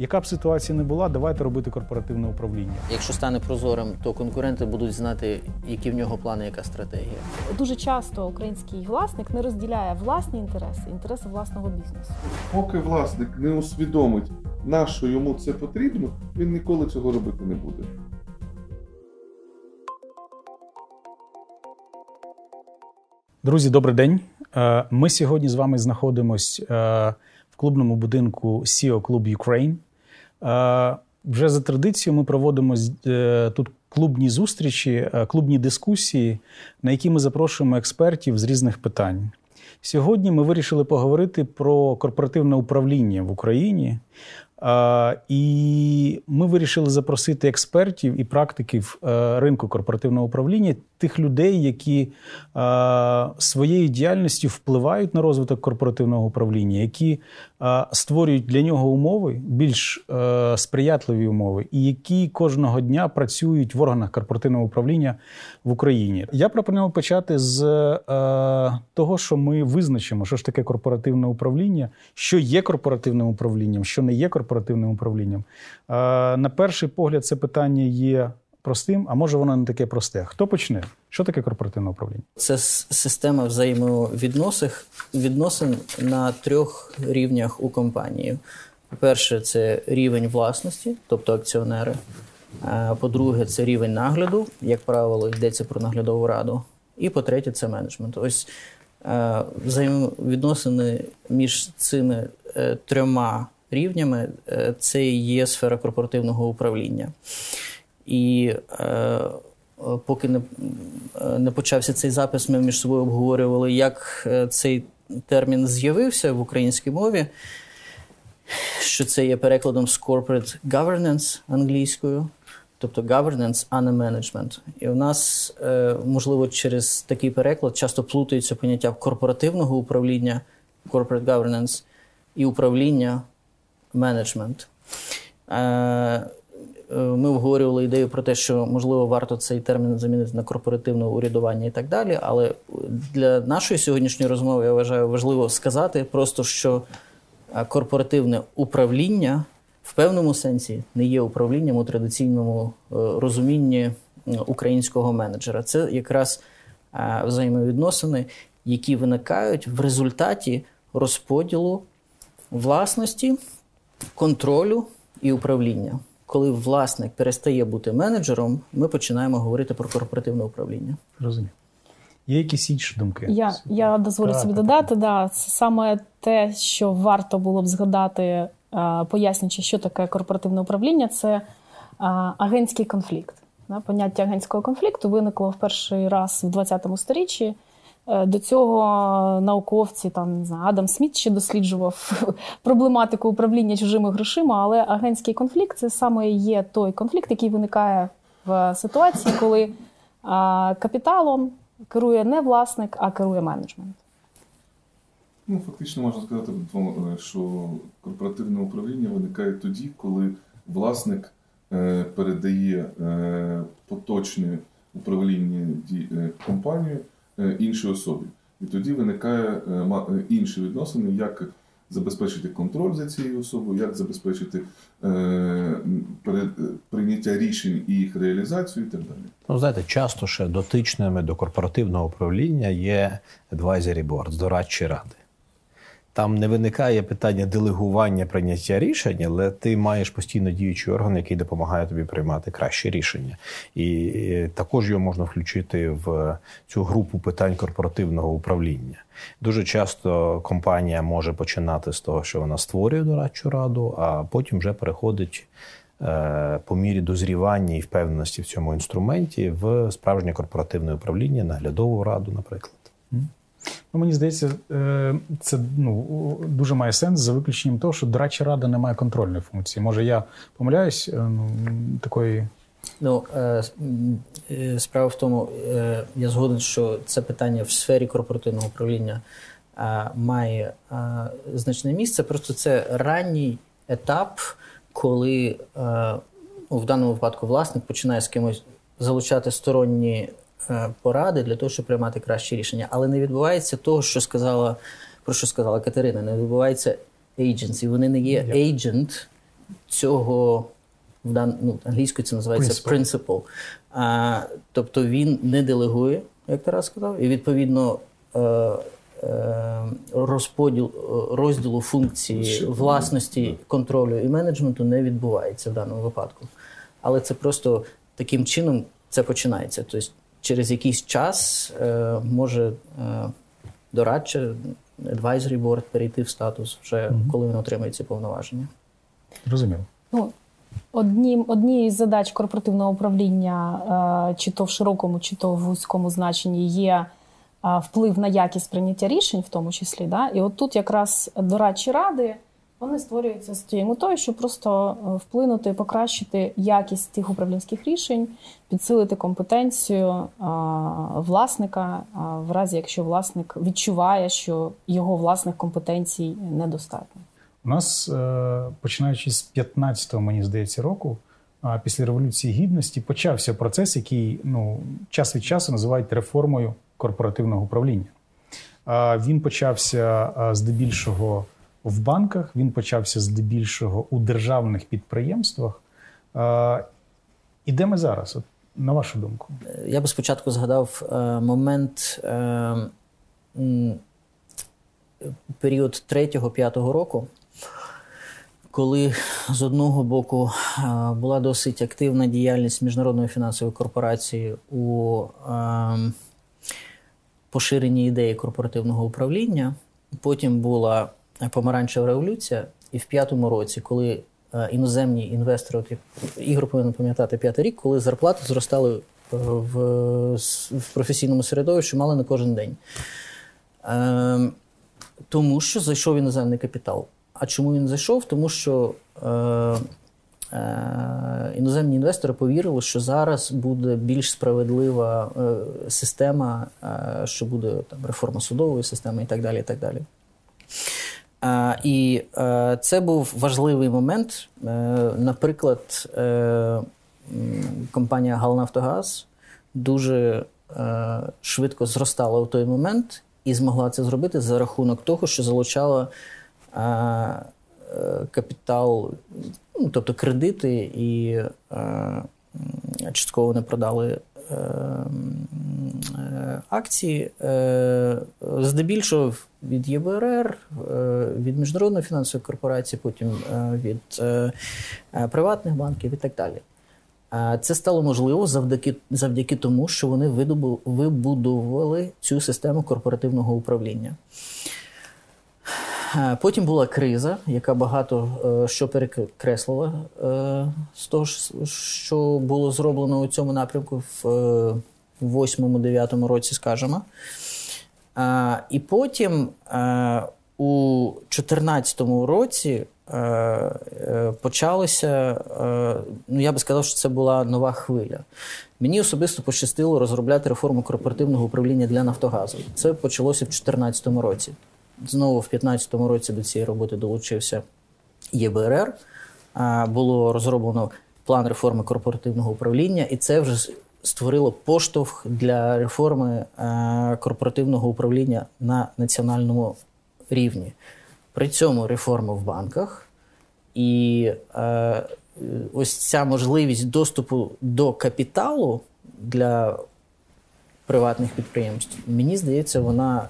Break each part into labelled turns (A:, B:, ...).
A: Яка б ситуація не була, давайте робити корпоративне управління.
B: Якщо стане прозорим, то конкуренти будуть знати, які в нього плани, яка стратегія.
C: Дуже часто український власник не розділяє власні інтереси, інтереси власного бізнесу.
D: Поки власник не усвідомить, на що йому це потрібно, він ніколи цього робити не буде.
A: Друзі, добрий день. Е, Ми сьогодні з вами знаходимось е, в клубному будинку SEO Club Ukraine. Е, Вже за традицією ми проводимо е, тут клубні зустрічі, е, клубні дискусії, на які ми запрошуємо експертів з різних питань. Сьогодні ми вирішили поговорити про корпоративне управління в Україні. І ми вирішили запросити експертів і практиків ринку корпоративного управління, тих людей, які е, своєю діяльністю впливають на розвиток корпоративного управління, які е, створюють для нього умови, більш е, сприятливі умови, і які кожного дня працюють в органах корпоративного управління в Україні. Я пропоную почати з е, того, що ми визначимо, що ж таке корпоративне управління, що є корпоративним управлінням, що не є корпоративним управлінням. Е, на перший погляд, це питання є простим, а може воно не таке просте. Хто почне? Що таке корпоративне управління?
B: Це система взаємовідносин відносин на трьох рівнях у компанії. По-перше, це рівень власності, тобто акціонери. Е, По-друге, це рівень нагляду, як правило, йдеться про наглядову раду. І по-третє, це менеджмент. Ось е, взаємовідносини між цими е, трьома рівнями це і є сфера корпоративного управління. І е, е, поки не, е, не почався цей запис, ми між собою обговорювали, як е, цей термін з'явився в українській мові, що це є перекладом з corporate governance англійською, тобто governance, а не management. І у нас, можливо, через такий переклад часто плутаються поняття корпоративного управління, corporate governance, і управління management. Е, Ми обговорювали ідею про те, що можливо варто цей термін замінити на корпоративне урядування і так далі. Але для нашої сьогоднішньої розмови я вважаю важливо сказати просто, що е, корпоративне управління в певному сенсі не є управлінням у традиційному е, розумінні українського менеджера. Це якраз взаємовідносини, які виникають в результаті розподілу власності, контролю і управління. Коли власник перестає бути менеджером, ми починаємо говорити про корпоративне управління.
A: Розумію. Є якісь інші думки?
C: Я, я дозволю
A: Так,
C: собі
A: так,
C: додати, да, це саме те, що варто було б згадати, е, пояснюючи, що таке корпоративне управління, це е, агентський конфлікт. Поняття агентського конфлікту виникло в перший раз в 20 сторіччі. Е, До цього науковці, там не знаю, Адам Сміт ще досліджував проблематику управління чужими грошима, але агентський конфлікт це саме є той конфлікт, який виникає в ситуації, коли капіталом керує не власник, а керує менеджмент.
D: Ну, фактично можна сказати, е, що корпоративне управління виникає тоді, коли власник е, передає е, поточне управління е, компанією е, іншій особі. І тоді виникає е, е, інші відносини, як забезпечити контроль за цією особою, як забезпечити е, е, прийняття рішень і їх реалізацію, і так далі.
E: Ну, знаєте, часто ще дотичними до корпоративного управління є advisory boards, дорадчі ради. Там не виникає питання делегування прийняття рішень, але ти маєш постійно діючий орган, який допомагає тобі приймати кращі рішення. І також його можна включити в цю групу питань корпоративного управління. Дуже часто компанія може починати з того, що вона створює дорадчу раду, а потім вже переходить е, по мірі дозрівання і впевненості в цьому інструменті в справжнє корпоративне управління, наглядову раду, наприклад.
A: Ну, мені здається, е, це ну, дуже має сенс за виключенням того, що дорадча рада не має контрольної функції. Може, я помиляюсь е, ну, такої.
B: Ну, е, справа в тому, я згоден, що це питання в сфері корпоративного управління має значне місце. Просто це ранній етап, коли ну, в даному випадку власник починає з кимось залучати сторонні поради для того, щоб приймати кращі рішення. Але не відбувається того, що сказала, про що сказала Катерина, не відбувається agency. Вони не є agent цього в дан... ну, англійською це називається principle. А, Тобто він не делегує, як Тарас сказав, і відповідно е, е, розподіл розділу функції власності, контролю і менеджменту не відбувається в даному випадку. Але це просто таким чином це починається. Тобто через якийсь час е, може е, дорадче advisory board перейти в статус вже mm коли він отримає ці повноваження.
A: Розуміло.
C: Ну, Однім, однією з задач корпоративного управління, е, чи то в широкому, чи то в вузькому значенні, є вплив на якість прийняття рішень, в тому числі. Да? І от тут якраз дорадчі ради вони створюються з тією метою, щоб просто е, вплинути, покращити якість тих управлінських рішень, підсилити компетенцію власника, в разі якщо власник відчуває, що його власних компетенцій недостатньо.
A: У нас, е, починаючи з 15-го, мені здається, року, після Революції Гідності, почався процес, який ну, час від часу називають реформою корпоративного управління. Він почався здебільшого в банках, він почався здебільшого у державних підприємствах. І де ми зараз, От, на вашу думку?
B: Я би спочатку згадав е, момент. Е, період 3-5 року, коли з одного боку е, була досить активна діяльність міжнародної фінансової корпорації у поширенні ідеї корпоративного управління, потім була помаранчева революція, і в п'ятому році, коли е, іноземні інвестори, Ігор повинен пам'ятати п'ятий рік, коли зарплати зростали в, в професійному середовищі мали на кожен день. Ем, тому що зайшов іноземний капітал. А чому він зайшов? Тому що е, е, іноземні інвестори повірили, що зараз буде більш справедлива е, система, е, що буде там реформа судової системи і так далі. І так далі. І е, це був важливий момент. Е, наприклад, е, компанія Галнафтогаз дуже швидко зростала в той момент і змогла це зробити за рахунок того, що залучала капітал, ну, тобто кредити, і частково не продали. Е, е, акції здебільшого від ЄБРР, від Міжнародної фінансової корпорації, потім від приватних банків і так далі. Це стало можливо завдяки завдяки тому, що вони вибудували цю систему корпоративного управління. Потім була криза, яка багато е, що перекреслила е, з того, що було зроблено у цьому напрямку в 8-9 е, році, скажімо. І потім у 2014 році Е, е, почалося, е, ну я би сказав, що це була нова хвиля. Мені особисто пощастило розробляти реформу корпоративного управління для Нафтогазу. Це почалося в 2014 році. Знову в 2015 році до цієї роботи долучився ЄБРР. Було розроблено план реформи корпоративного управління, і це вже створило поштовх для реформи корпоративного управління на національному рівні. При цьому реформа в банках і ось ця можливість доступу до капіталу для приватних підприємств, мені здається, вона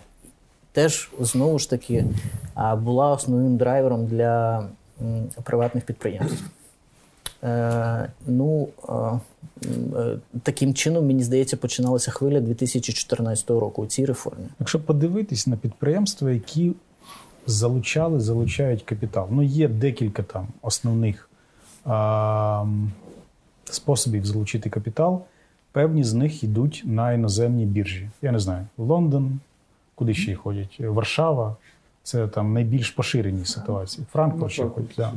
B: теж знову ж таки була основним драйвером для приватних підприємств. Е, Ну, е, таким чином, мені здається, починалася хвиля 2014 року у цій реформі.
A: Якщо подивитись на підприємства, які залучали, залучають капітал. Ну, є декілька там основних а, способів залучити капітал. Певні з них йдуть на іноземні біржі. Я не знаю, Лондон, куди ще ходять? Варшава. Це там найбільш поширені ситуації. Франкфурт ще ходять. Да.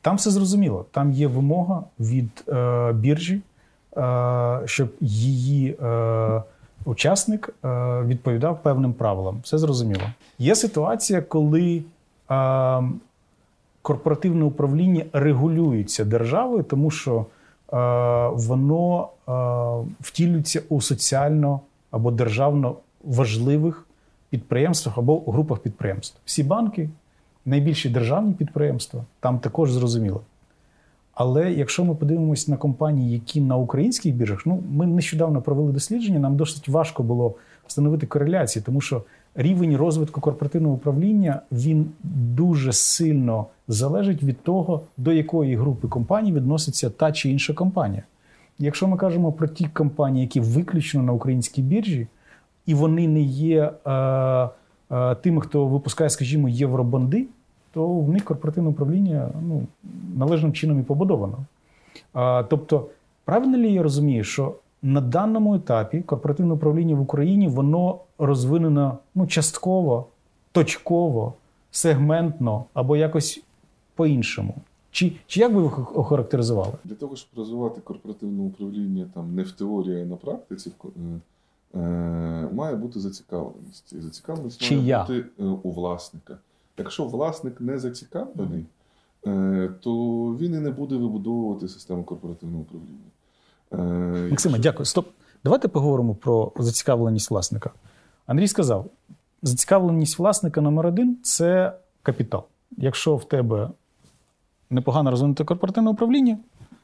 A: Там все зрозуміло. Там є вимога від е, біржі, е, щоб її. Е, учасник е, відповідав певним правилам. Все зрозуміло. Є ситуація, коли е, корпоративне управління регулюється державою, тому що е, воно втілюється у соціально або державно важливих підприємствах або групах підприємств. Всі банки найбільші державні підприємства, там також зрозуміло. Але якщо ми подивимося на компанії, які на українських біржах, ну ми нещодавно провели дослідження, нам досить важко було встановити кореляції, тому що рівень розвитку корпоративного управління він дуже сильно залежить від того, до якої групи компаній відноситься та чи інша компанія. Якщо ми кажемо про ті компанії, які виключно на українській біржі, і вони не є е, е, тими, хто випускає, скажімо, євробонди, то в них корпоративне управління ну, належним чином і побудовано. А, Тобто, правильно ли я розумію, що на даному етапі корпоративне управління в Україні воно розвинено ну, частково, точково, сегментно або якось по-іншому? Чи чи як би ви охарактеризували?
D: Для того, щоб розвивати корпоративне управління там не в теорії, а на практиці, е, е, має бути зацікавленість. І зацікавленість
A: Чия?
D: має бути е, у власника. Якщо власник не зацікавлений, е, то він і не буде вибудовувати систему корпоративного управління.
A: Е, Максиме, якщо... дякую. Стоп. Давайте поговоримо про зацікавленість власника. Андрій сказав: зацікавленість власника номер один це капітал. Якщо в тебе непогано розвинуте корпоративне управління,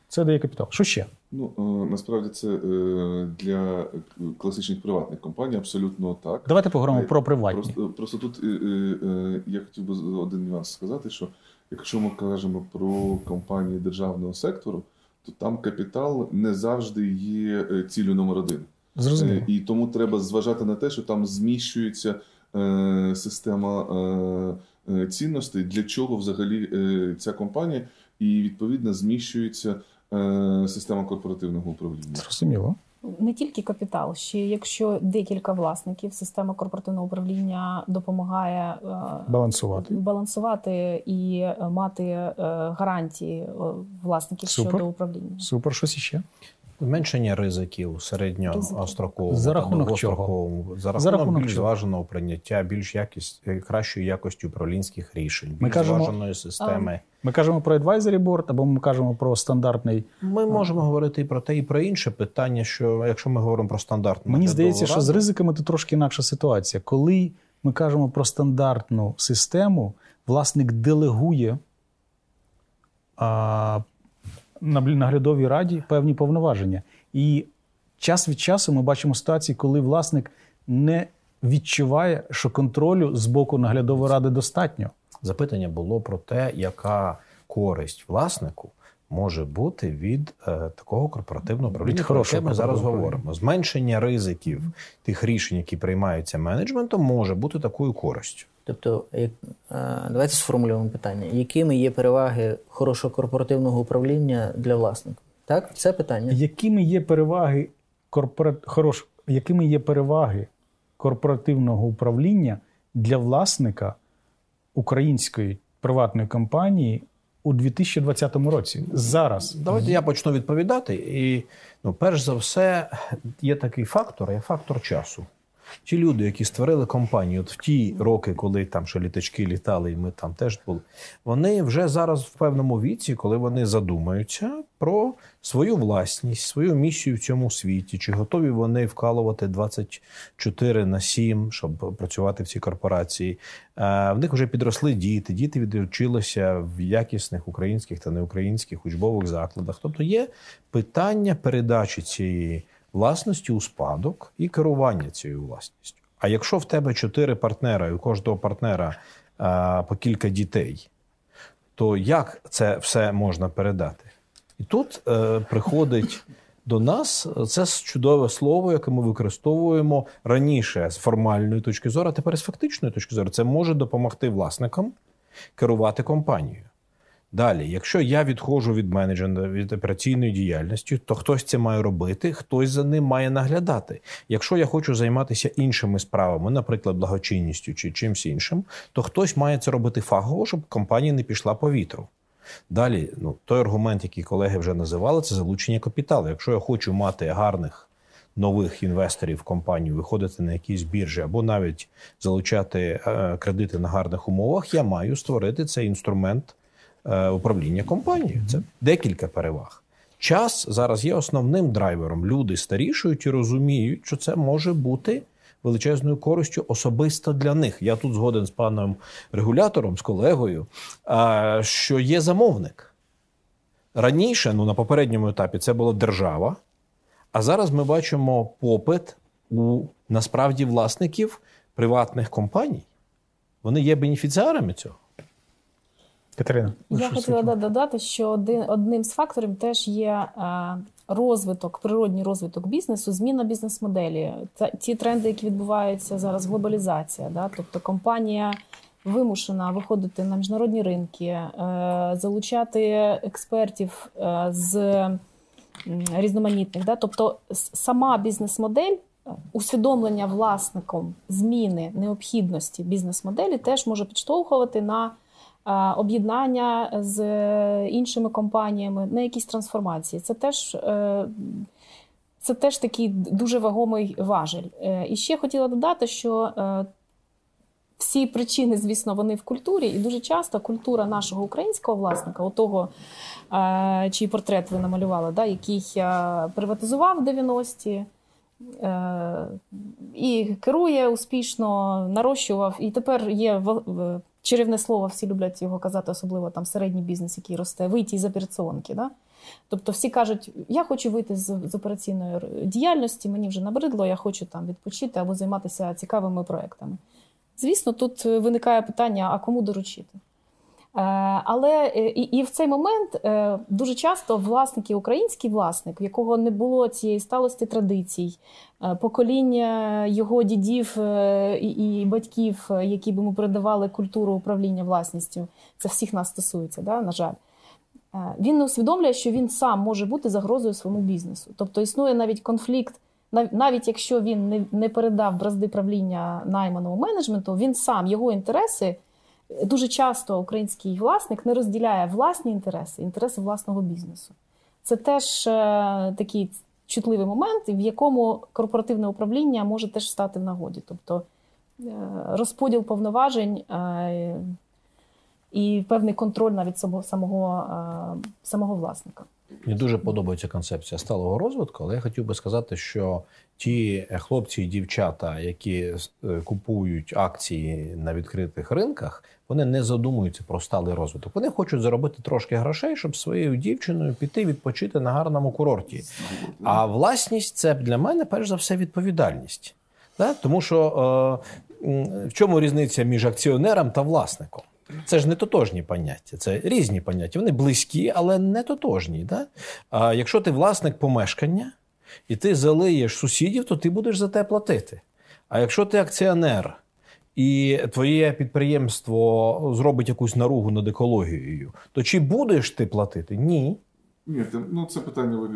A: це дає капітал. Що ще?
D: Ну е, насправді це е, для класичних приватних компаній абсолютно так.
A: Давайте поговоримо про приватні.
D: Просто просто тут я хотів би один нюанс сказати: що якщо ми кажемо про компанії державного сектору, то там капітал не завжди є цілю номер один.
A: Зрозуміло.
D: І тому треба зважати на те, що там зміщується система цінностей, для чого взагалі ця компанія, і відповідно зміщується. Е, система корпоративного управління.
A: Зрозуміло.
C: Не тільки капітал, ще якщо декілька власників, система корпоративного управління допомагає е,
A: балансувати
C: балансувати і мати гарантії власників
A: Супер.
C: щодо управління.
A: Супер, щось іще.
E: Зменшення ризиків середньострокового
A: за рахунок чого?
E: за рахунок, за рахунок більш зваженого прийняття, більш якість кращої якості управлінських рішень, більш ми кажемо, зваженої системи.
A: Ми кажемо про advisory board, або ми кажемо про стандартний.
E: Ми можемо говорити і про те, і про інше питання. Що якщо ми говоримо про стандартну
A: мені здається, що з ризиками тут трошки інакша ситуація. Коли ми кажемо про стандартну систему, власник делегує. А, на наглядовій раді певні повноваження. І час від часу ми бачимо ситуації, коли власник не відчуває, що контролю з боку наглядової ради достатньо.
E: Запитання було про те, яка користь власнику може бути від е, такого корпоративного управління, про яке ми зараз говоримо. Зменшення ризиків тих рішень, які приймаються менеджментом, може бути такою користю.
B: Тобто, як, давайте сформулюємо питання, якими є переваги хорошого корпоративного управління для власника? Так, це питання.
A: Якими є переваги корпора... Хорош... якими є переваги корпоративного управління для власника української приватної компанії у 2020 році? Зараз
E: давайте я почну відповідати. І ну, перш за все, є такий фактор, є фактор часу. Ті люди, які створили компанію, от в ті роки, коли там ще літачки літали, і ми там теж були, вони вже зараз в певному віці, коли вони задумаються про свою власність, свою місію в цьому світі, чи готові вони вкалувати 24 на 7, щоб працювати в цій корпорації. В них вже підросли діти, діти відучилися в якісних українських та неукраїнських учбових закладах. Тобто є питання передачі цієї власності у спадок і керування цією власністю. А якщо в тебе чотири партнера, і у кожного партнера а, по кілька дітей, то як це все можна передати? І тут е, приходить до нас це чудове слово, яке ми використовуємо раніше з формальної точки зору, а тепер з фактичної точки зору. Це може допомогти власникам керувати компанією. Далі, якщо я відходжу від менеджменту, від операційної діяльності, то хтось це має робити, хтось за ним має наглядати. Якщо я хочу займатися іншими справами, наприклад, благочинністю чи чимось іншим, то хтось має це робити фахово, щоб компанія не пішла по вітру. Далі, ну той аргумент, який колеги вже називали, це залучення капіталу. Якщо я хочу мати гарних нових інвесторів в компанію, виходити на якісь біржі або навіть залучати е, кредити на гарних умовах, я маю створити цей інструмент. Е, управління компанією. Це декілька переваг. Час зараз є основним драйвером. Люди старішують і розуміють, що це може бути величезною користю особисто для них. Я тут згоден з паном регулятором, з колегою, що є замовник. Раніше, ну на попередньому етапі, це була держава, а зараз ми бачимо попит у насправді власників приватних компаній. Вони є бенефіціарами цього.
A: Катерина,
C: я хотіла да, додати, що один одним з факторів теж є е, розвиток, природній розвиток бізнесу, зміна бізнес-моделі. Ті тренди, які відбуваються зараз, глобалізація, да, тобто компанія. Вимушена виходити на міжнародні ринки, е, залучати експертів е, з різноманітних. Да? Тобто, сама бізнес-модель, усвідомлення власником зміни необхідності бізнес-моделі теж може підштовхувати на об'єднання з іншими компаніями, на якісь трансформації. Це теж е, це теж такий дуже вагомий важель. Е, і ще хотіла додати, що е, всі причини, звісно, вони в культурі, і дуже часто культура нашого українського власника, отого, чий портрет ви намалювали, да, який приватизував 90-ті. І керує успішно, нарощував, і тепер є Чарівне слово, всі люблять його казати, особливо там середній бізнес, який росте, вийти з операціонки. Да? Тобто всі кажуть, я хочу вийти з, з операційної діяльності, мені вже набридло, я хочу там відпочити або займатися цікавими проектами. Звісно, тут виникає питання: а кому доручити? Е, але е, і і в цей момент е, дуже часто власники, український власник, в якого не було цієї сталості традицій, покоління його дідів і, і батьків, які б йому передавали культуру управління власністю, це всіх нас стосується, да, на жаль. Він не усвідомлює, що він сам може бути загрозою своєму бізнесу. Тобто існує навіть конфлікт, навіть якщо він не передав бразди правління найманому менеджменту, він сам його інтереси дуже часто український власник не розділяє власні інтереси, інтереси власного бізнесу. Це теж е, такий чутливий момент, в якому корпоративне управління може теж стати в нагоді. Тобто е, розподіл повноважень е, і певний контроль навіть самого, самого, самого власника.
E: Мені дуже подобається концепція сталого розвитку, але я хотів би сказати, що ті хлопці і дівчата, які е, купують акції на відкритих ринках, вони не задумуються про сталий розвиток. Вони хочуть заробити трошки грошей, щоб своєю дівчиною піти відпочити на гарному курорті. А власність це для мене перш за все відповідальність. Тому що е, в чому різниця між акціонером та власником? Це ж не тотожні поняття, це різні поняття. Вони близькі, але не тотожні. Да? А якщо ти власник помешкання і ти залиєш сусідів, то ти будеш за те платити. А якщо ти акціонер і твоє підприємство зробить якусь наругу над екологією, то чи будеш ти платити? Ні.
D: Ні, ну це питання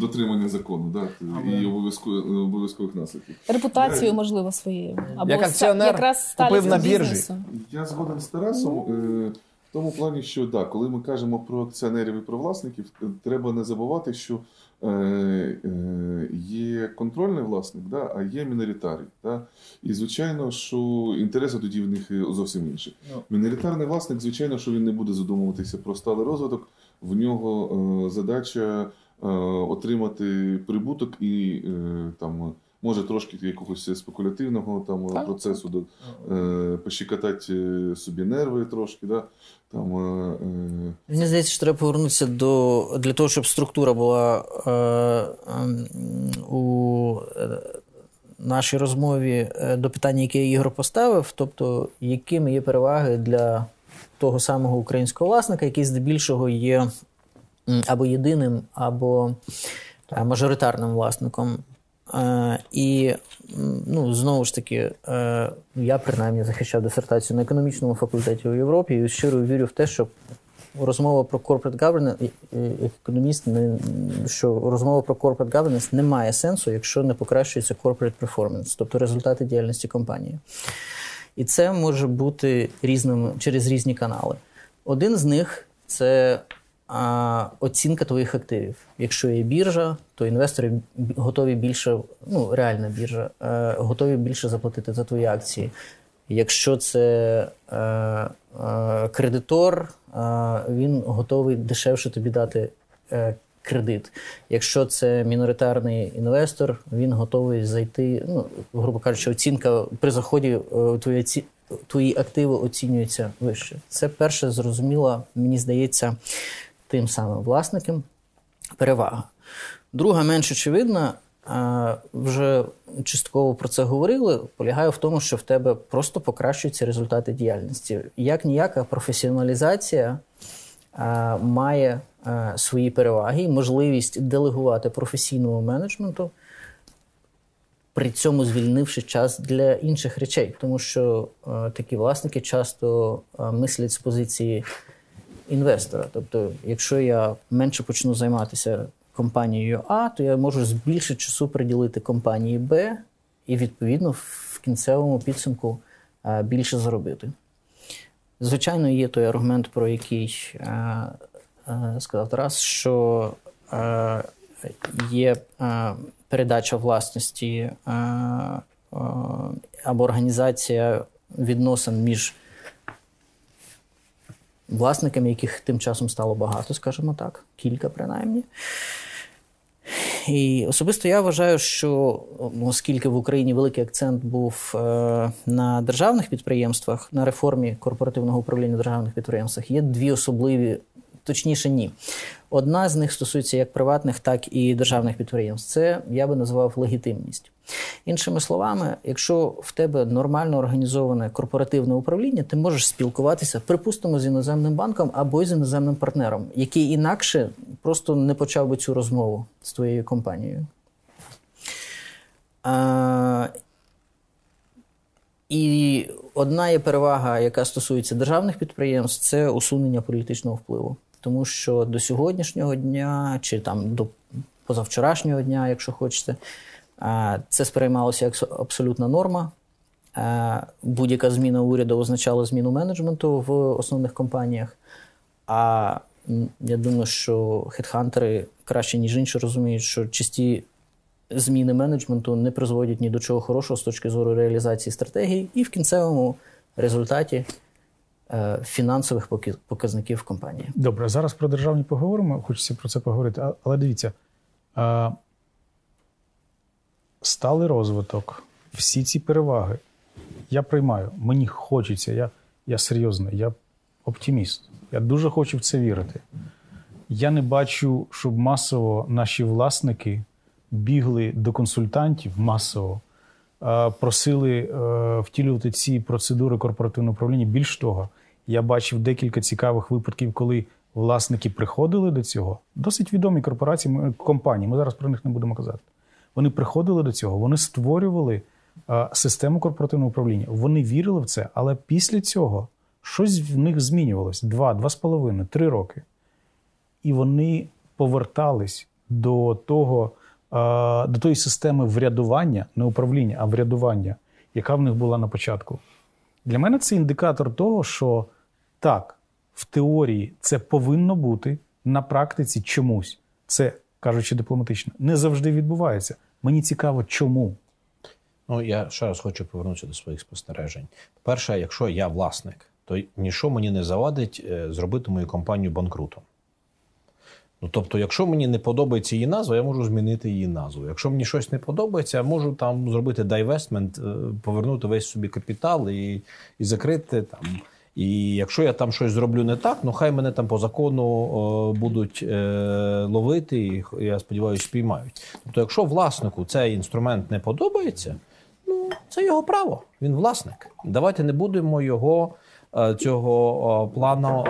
D: дотримання закону, да, і обов'язкових наслідків.
C: Репутацію, можливо, своєю.
E: Або Як акціонер якраз купив на біржі.
D: Я згоден з Тарасом е, в тому плані, що да, коли ми кажемо про акціонерів і про власників, е, треба не забувати, що е, є контрольний власник, да, а є міноритарій. Да? І звичайно, що інтереси тоді в них зовсім інші. Ну. Міноритарний власник, звичайно, що він не буде задумуватися про сталий розвиток в нього е, задача е, отримати прибуток і е, там. Може трошки якогось спекулятивного там так. процесу до е, пощекотати собі нерви трошки. Да? Там, е,
B: Мені здається, що треба повернутися до для того, щоб структура була е, е, у нашій розмові до питання, яке Ігор поставив, тобто якими є переваги для того самого українського власника, який здебільшого є або єдиним, або е, мажоритарним власником. Е, і ну, знову ж таки, е, я принаймні захищав дисертацію на економічному факультеті у Європі і щиро вірю в те, що розмова про corporate governance, економіст, що розмова про corporate governance не має сенсу, якщо не покращується corporate performance, тобто результати діяльності компанії. І це може бути різним через різні канали. Один з них це а, оцінка твоїх активів. Якщо є біржа, то інвестори готові більше, ну реальна біржа, е, готові більше заплатити за твої акції. Якщо це е, е, кредитор, е, він готовий дешевше тобі дати е, кредит. Якщо це міноритарний інвестор, він готовий зайти. Ну, грубо кажучи, оцінка при заході е, твої, твої активи оцінюються вище. Це перше зрозуміло, мені здається, тим самим власникам перевага. Друга, менш очевидна, вже частково про це говорили, полягає в тому, що в тебе просто покращуються результати діяльності. Як ніяка професіоналізація має свої переваги, можливість делегувати професійному менеджменту, при цьому звільнивши час для інших речей, тому що такі власники часто мислять з позиції інвестора. Тобто, якщо я менше почну займатися компанією А, то я можу більше часу приділити компанії Б і, відповідно, в кінцевому підсумку більше заробити. Звичайно, є той аргумент, про який сказав Тарас, що є передача власності або організація відносин між власниками, яких тим часом стало багато, скажімо так, кілька принаймні. І особисто я вважаю, що оскільки в Україні великий акцент був е, на державних підприємствах, на реформі корпоративного управління державних підприємствах, є дві особливі, точніше, ні. Одна з них стосується як приватних, так і державних підприємств. Це я би назвав легітимність. Іншими словами, якщо в тебе нормально організоване корпоративне управління, ти можеш спілкуватися, припустимо, з іноземним банком або з іноземним партнером, який інакше просто не почав би цю розмову з твоєю компанією. А, І одна є перевага, яка стосується державних підприємств, це усунення політичного впливу. Тому що до сьогоднішнього дня, чи там до позавчорашнього дня, якщо хочете, це сприймалося як абсолютна норма. Будь-яка зміна уряду означала зміну менеджменту в основних компаніях. А я думаю, що хедхантери краще, ніж інші, розуміють, що чисті зміни менеджменту не призводять ні до чого хорошого з точки зору реалізації стратегії, і в кінцевому результаті е, фінансових показників компанії.
A: Добре, зараз про державні поговоримо. Хочеться про це поговорити. Але дивіться, сталий розвиток, всі ці переваги я приймаю. Мені хочеться, я я серйозний, я оптиміст. Я дуже хочу в це вірити. Я не бачу, щоб масово наші власники бігли до консультантів масово, просили е, втілювати ці процедури корпоративного управління. Більш того, я бачив декілька цікавих випадків, коли власники приходили до цього. Досить відомі корпорації, компанії. Ми зараз про них не будемо казати. Вони приходили до цього, вони створювали систему корпоративного управління. Вони вірили в це, але після цього щось в них змінювалось два, два з половиною, три роки. І вони повертались до того, до тої системи врядування, не управління, а врядування, яка в них була на початку. Для мене це індикатор того, що так, в теорії це повинно бути на практиці чомусь. Це кажучи дипломатично, не завжди відбувається. Мені цікаво, чому.
E: Ну, я ще раз хочу повернутися до своїх спостережень. По-перше, якщо я власник, то нічого мені не завадить е, зробити мою компанію банкрутом. Ну, тобто, якщо мені не подобається її назва, я можу змінити її назву. Якщо мені щось не подобається, я можу там зробити дайвестмент, е, повернути весь собі капітал і і закрити там. І якщо я там щось зроблю не так, ну хай мене там по закону о, будуть е, ловити, і я сподіваюся, спіймають. Тобто, якщо власнику цей інструмент не подобається, ну це його право. Він власник. Давайте не будемо його. Е, цього плану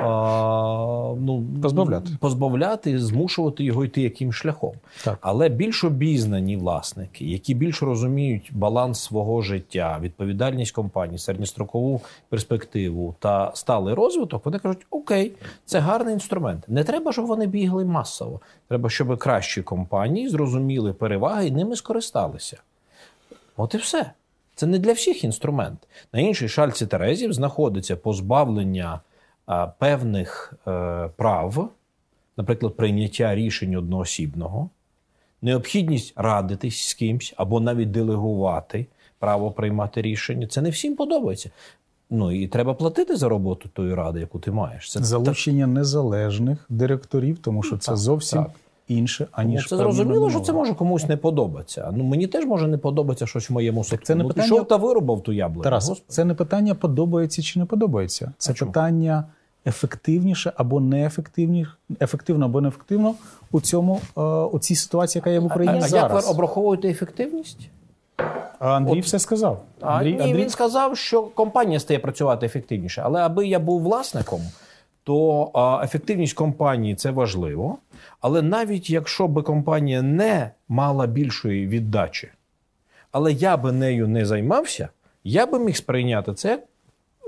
E: ну,
A: позбавляти,
E: позбавляти, змушувати його йти яким шляхом.
A: Так.
E: Але більш обізнані власники, які більш розуміють баланс свого життя, відповідальність компанії, середньострокову перспективу та сталий розвиток, вони кажуть: Окей, це гарний інструмент. Не треба, щоб вони бігли масово. Треба, щоб кращі компанії зрозуміли переваги і ними скористалися. От і все. Це не для всіх інструмент. На іншій шальці Терезів знаходиться позбавлення а, певних е, прав, наприклад, прийняття рішень одноосібного, необхідність радитись з кимсь або навіть делегувати право приймати рішення. Це не всім подобається. Ну і треба платити за роботу тої ради, яку ти маєш. Це
A: залучення так... незалежних директорів, тому що це так, зовсім. Так. Інше,
E: Ну,
A: аніж
E: це
A: певне
E: зрозуміло, що це може комусь не подобатися. Ну мені теж може не подобатися щось в моєму секторі.
A: Це не
E: ну,
A: питання-
E: пішов та вирубав ту яблуку.
A: Тарас,
E: Господи.
A: це не питання подобається чи не подобається. Це
E: А чому?
A: питання ефективніше або неефективніше, ефективно або неефективно у цьому е, у цій ситуації, яка є в
E: а,
A: Україні
E: а як
A: зараз.
E: ви обраховуєте ефективність?
A: А Андрій
E: От-
A: все сказав.
E: А,
A: Андрій,
E: ні,
A: Андрій...
E: він сказав, що компанія стає працювати ефективніше. Але аби я був власником, то ефективність компанії це важливо. Але навіть якщо би компанія не мала більшої віддачі, але я би нею не займався, я би міг сприйняти це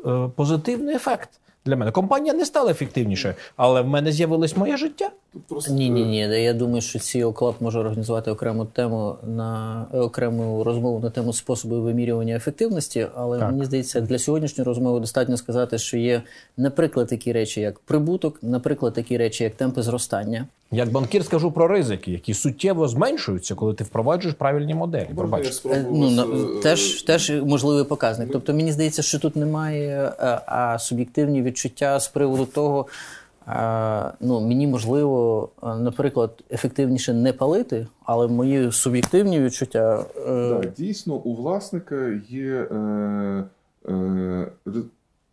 E: е, позитивний ефект для мене. Компанія не стала ефективніше, але в мене з'явилось моє життя.
D: Просто
B: Ні, ні, ні. Я думаю, що CEO Club може організувати окрему тему на окрему розмову на тему способу вимірювання ефективності. Але
A: Так.
B: мені здається, для сьогоднішньої розмови достатньо сказати, що є, наприклад, такі речі, як прибуток, наприклад, такі речі, як темпи зростання.
E: Як банкір скажу про ризики, які суттєво зменшуються, коли ти впроваджуєш правильні моделі.
B: Ну, на-
D: е,
B: теж, теж можливий показник. Тобто мені здається, що тут немає е, а, суб'єктивні відчуття з приводу того. а, Ну, мені можливо, наприклад, ефективніше не палити, але мої суб'єктивні відчуття. е,
D: Да, дійсно, у власника є е, е,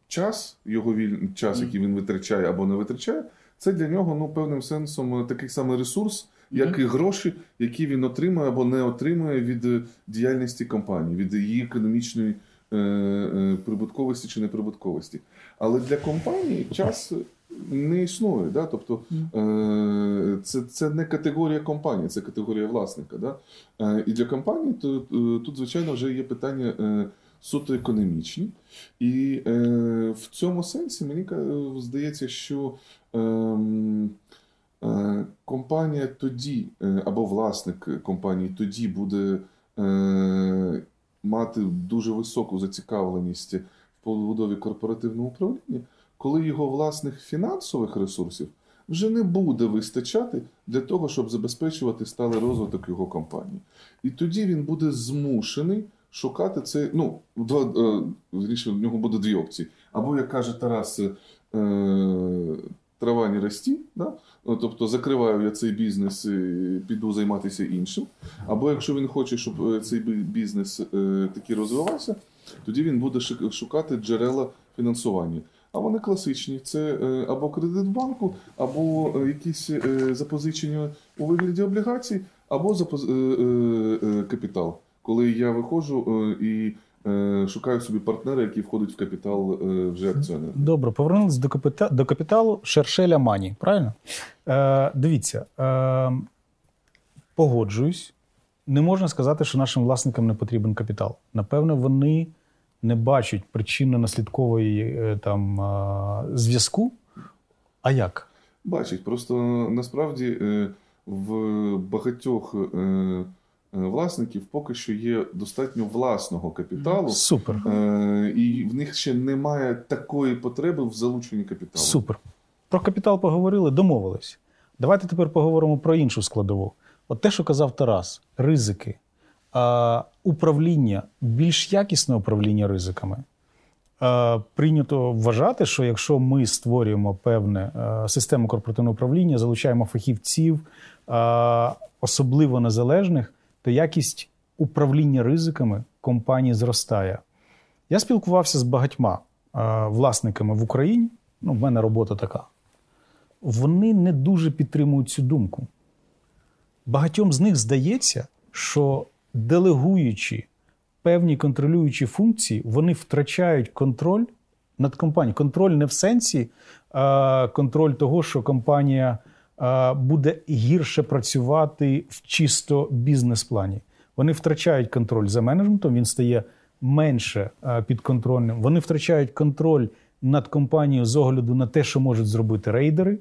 D: час, його віль... час, який він витрачає або не витрачає, це для нього ну, певним сенсом е, такий самий ресурс, як і гроші, які він отримує або не отримує від е, діяльності компанії, від її економічної е, е, прибутковості чи неприбутковості. Але для компанії час не існує. Да? Тобто е, це, це не категорія компанії, це категорія власника. Да? Е, І для компанії то, е, тут, звичайно, вже є питання суто економічні. І в цьому сенсі мені здається, що ем, компанія тоді, або власник компанії тоді буде мати дуже високу зацікавленість побудові корпоративного управління, коли його власних фінансових ресурсів вже не буде вистачати для того, щоб забезпечувати сталий розвиток його компанії. І тоді він буде змушений шукати це. Ну, два, е, в нього буде дві опції. Або, як каже Тарас, е, трава не рості, да? Тобто закриваю я цей бізнес, і піду займатися іншим. Або якщо він хоче, щоб е, цей бізнес е, таки розвивався, тоді він буде шукати джерела фінансування. А вони класичні: це е, або кредит банку, або е, якісь е, запозичення у вигляді облігацій, або запоз... капітал. Коли я виходжу і шукаю собі партнера, який входить в капітал вже акціонера.
A: Добре, повернулися до, капіта... до капіталу Шершеля Мані, правильно? Е, дивіться, е, погоджуюсь. Не можна сказати, що нашим власникам не потрібен капітал. Напевно, вони не бачать причинно-наслідкової е, там, зв'язку. А як?
D: Бачить, просто насправді е, в багатьох е, власників поки що є достатньо власного капіталу,
A: Супер.
D: е, і в них ще немає такої потреби в залученні капіталу.
A: Супер. Про капітал поговорили, домовились. Давайте тепер поговоримо про іншу складову. От те, що казав Тарас, ризики, управління, більш якісне управління ризиками. Прийнято вважати, що якщо ми створюємо певне е, систему корпоративного управління, залучаємо фахівців, особливо незалежних, то якість управління ризиками компанії зростає. Я спілкувався з багатьма власниками в Україні. Ну, в мене робота така. Вони не дуже підтримують цю думку. Багатьом з них здається, що делегуючи певні контролюючі функції, вони втрачають контроль над компанією. Контроль не в сенсі е, контроль того, що компанія буде гірше працювати в чисто бізнес-плані. Вони втрачають контроль за менеджментом, він стає менше підконтрольним. Вони втрачають контроль над компанією з огляду на те, що можуть зробити рейдери,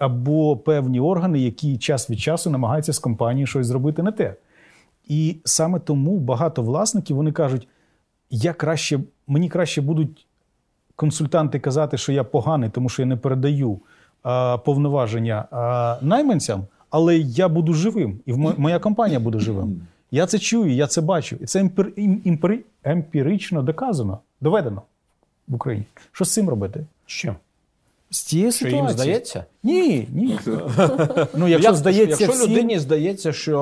A: або певні органи, які час від часу намагаються з компанією щось зробити не те. І саме тому багато власників вони кажуть: я краще, мені краще будуть консультанти казати, що я поганий, тому що я не передаю а, повноваження а, найманцям, але я буду живим, і моя компанія буде живим. Я це чую, я це бачу. І це емпір, імпери- емпірично доказано, доведено в Україні. Що з цим робити?
E: Що?
A: З цієї
E: Що
A: ситуації.
E: їм здається?
A: Ні, ні. Ну, якщо здається
E: якщо
A: всім,
E: людині здається, що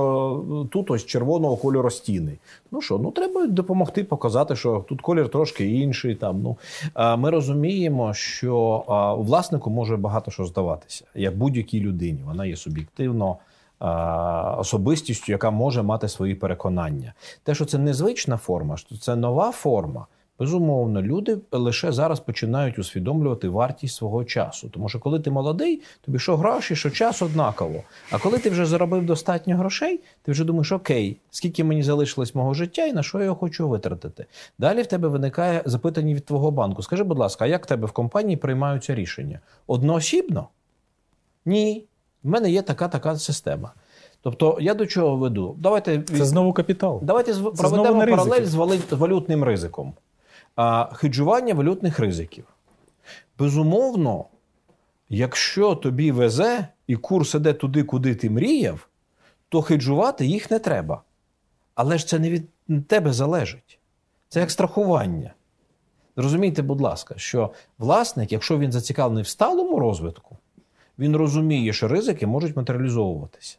E: ну, тут ось червоного кольору стіни. Ну що, ну треба допомогти показати, що тут колір трошки інший. Там ну а, ми розуміємо, що а, у власнику може багато що здаватися, як будь-якій людині. Вона є суб'єктивно. а, Особистістю, яка може мати свої переконання, те, що це незвична форма, що це нова форма. Безумовно, люди лише зараз починають усвідомлювати вартість свого часу. Тому що коли ти молодий, тобі що гроші, що час однаково. А коли ти вже заробив достатньо грошей, ти вже думаєш, окей, скільки мені залишилось мого життя і на що я його хочу витратити. Далі в тебе виникає запитання від твого банку. Скажи, будь ласка, а як в тебе в компанії приймаються рішення? Одноосібно? Ні. В мене є така така система. Тобто, я до чого веду? Давайте
A: це знову капітал.
E: Давайте проведемо паралель з валютним ризиком. Хеджування валютних ризиків. Безумовно, якщо тобі везе і курс іде туди, куди ти мріяв, то хеджувати їх не треба. Але ж це не від тебе залежить. Це як страхування. Зрозумійте, будь ласка, що власник, якщо він зацікавлений в сталому розвитку, він розуміє, що ризики можуть матеріалізовуватися.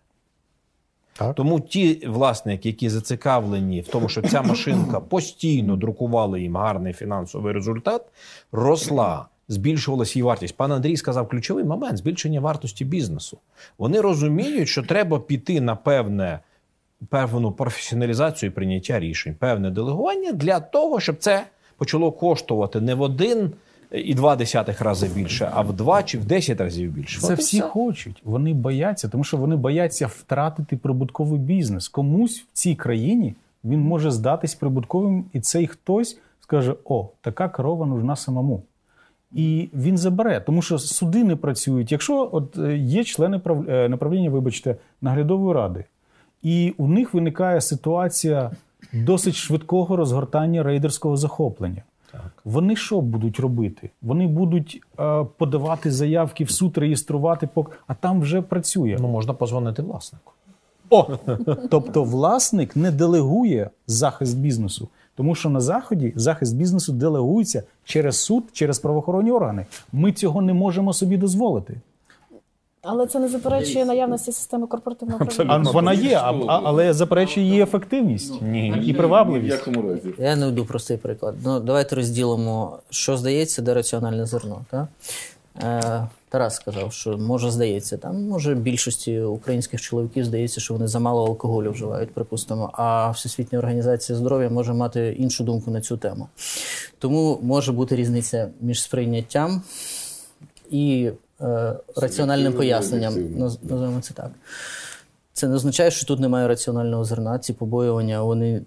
A: Так.
E: Тому ті власники, які зацікавлені в тому, що ця машинка постійно друкувала їм гарний фінансовий результат, росла, збільшувалася її вартість. Пан Андрій сказав ключовий момент збільшення вартості бізнесу. Вони розуміють, що треба піти на певне. Певну професіоналізацію і прийняття рішень, певне делегування для того, щоб це почало коштувати не в один і два десятих рази більше, а в два чи в десять разів більше.
A: Це всі хочуть. Вони бояться, тому що вони бояться втратити прибутковий бізнес. Комусь в цій країні він може здатись прибутковим, і цей хтось скаже: О, така корова нужна самому. І він забере, тому що суди не працюють. Якщо от е, є члени прав- е, направління, вибачте, наглядової ради, і у них виникає ситуація досить швидкого розгортання рейдерського захоплення. Вони що будуть робити? Вони будуть е, подавати заявки в суд, реєструвати, пок... а там вже працює.
E: Ну, можна позвонити власнику.
A: О! Тобто власник не делегує захист бізнесу, тому що на заході захист бізнесу делегується через суд, через правоохоронні органи. Ми цього не можемо собі дозволити.
C: Але це не заперечує наявності системи корпоративного управління.
A: А вона є, а, а- але заперечує її ефективність
E: Ні.
A: і
D: Ні
A: привабливість.
D: в якому разі.
B: Я наведу простий приклад. Ну, давайте розділимо, що здається, де раціональне зерно. Так? Е, Тарас сказав, що може здається, там може більшості українських чоловіків здається, що вони замало алкоголю вживають, припустимо. А Всесвітня організація здоров'я може мати іншу думку на цю тему. Тому може бути різниця між сприйняттям і раціональним поясненням. Називаємо це так. Це не означає, що тут немає раціонального зерна. Ці побоювання вони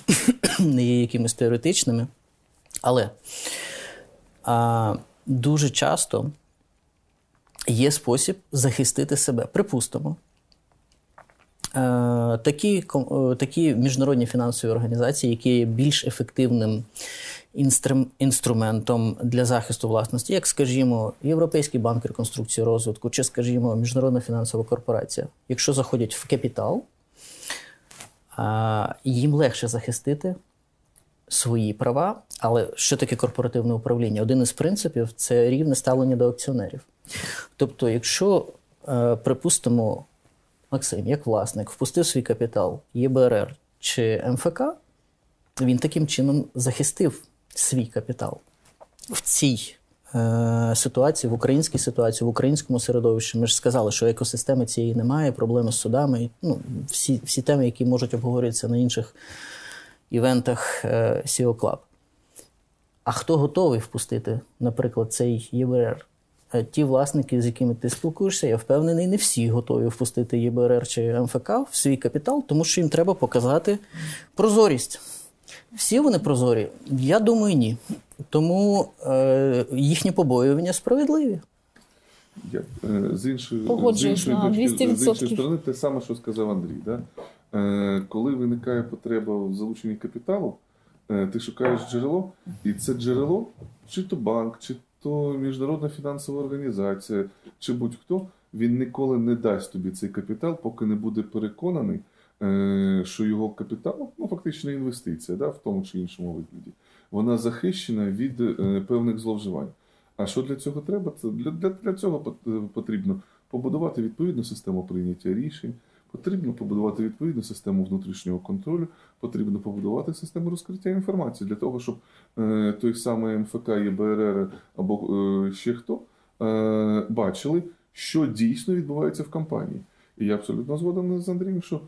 B: не є якимись теоретичними. Але а, дуже часто є спосіб захистити себе. Припустимо, е, такі, е, такі міжнародні фінансові організації, які є більш ефективним інструментом для захисту власності, як, скажімо, Європейський банк реконструкції розвитку, чи, скажімо, Міжнародна фінансова корпорація, якщо заходять в капітал, їм легше захистити свої права. Але що таке корпоративне управління? Один із принципів це рівне ставлення до акціонерів. Тобто, якщо, е, припустимо, Максим, як власник, впустив свій капітал ЄБРР чи МФК, він таким чином захистив свій капітал в цій е, ситуації, в українській ситуації, в українському середовищі. Ми ж сказали, що екосистеми цієї немає, проблеми з судами, ну, всі, всі теми, які можуть обговоритися на інших івентах е, SEO Club. А хто готовий впустити, наприклад, цей ЄБРР? Е, Ті власники, з якими ти спілкуєшся, я впевнений, не всі готові впустити ЄБРР чи МФК в свій капітал, тому що їм треба показати прозорість. Всі вони прозорі? Я думаю, ні. Тому е, їхні побоювання справедливі.
D: Я, е, з іншої, з іншої,
C: на
D: точки- з
C: 200%.
D: іншої сторони, те саме, що сказав Андрій. Да? Е, коли виникає потреба в залученні капіталу, е, ти шукаєш джерело, і це джерело, чи то банк, чи то міжнародна фінансова організація, чи будь-хто, він ніколи не дасть тобі цей капітал, поки не буде переконаний, що його капітал, ну фактично інвестиція, да, в тому чи іншому вигляді, вона захищена від е, певних зловживань. А що для цього треба? Це для, для, для цього потрібно побудувати відповідну систему прийняття рішень, потрібно побудувати відповідну систему внутрішнього контролю, потрібно побудувати систему розкриття інформації для того, щоб е, той самий МФК, ЄБРР або е, ще хто е, бачили, що дійсно відбувається в компанії. І я абсолютно згоден з Андрієм, що е,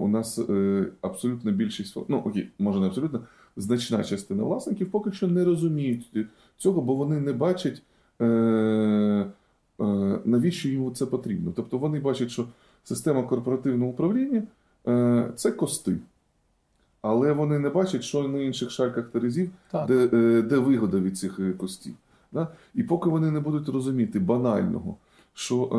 D: у нас е, абсолютна більшість, ну окей, може не абсолютно, значна частина власників поки що не розуміють цього, бо вони не бачать, е, е, навіщо їм це потрібно. Тобто вони бачать, що система корпоративного управління е, це кости. Але вони не бачать, що на інших шарках терезів, де, е, де вигода від цих е, костів. Да? І поки вони не будуть розуміти банального, що е,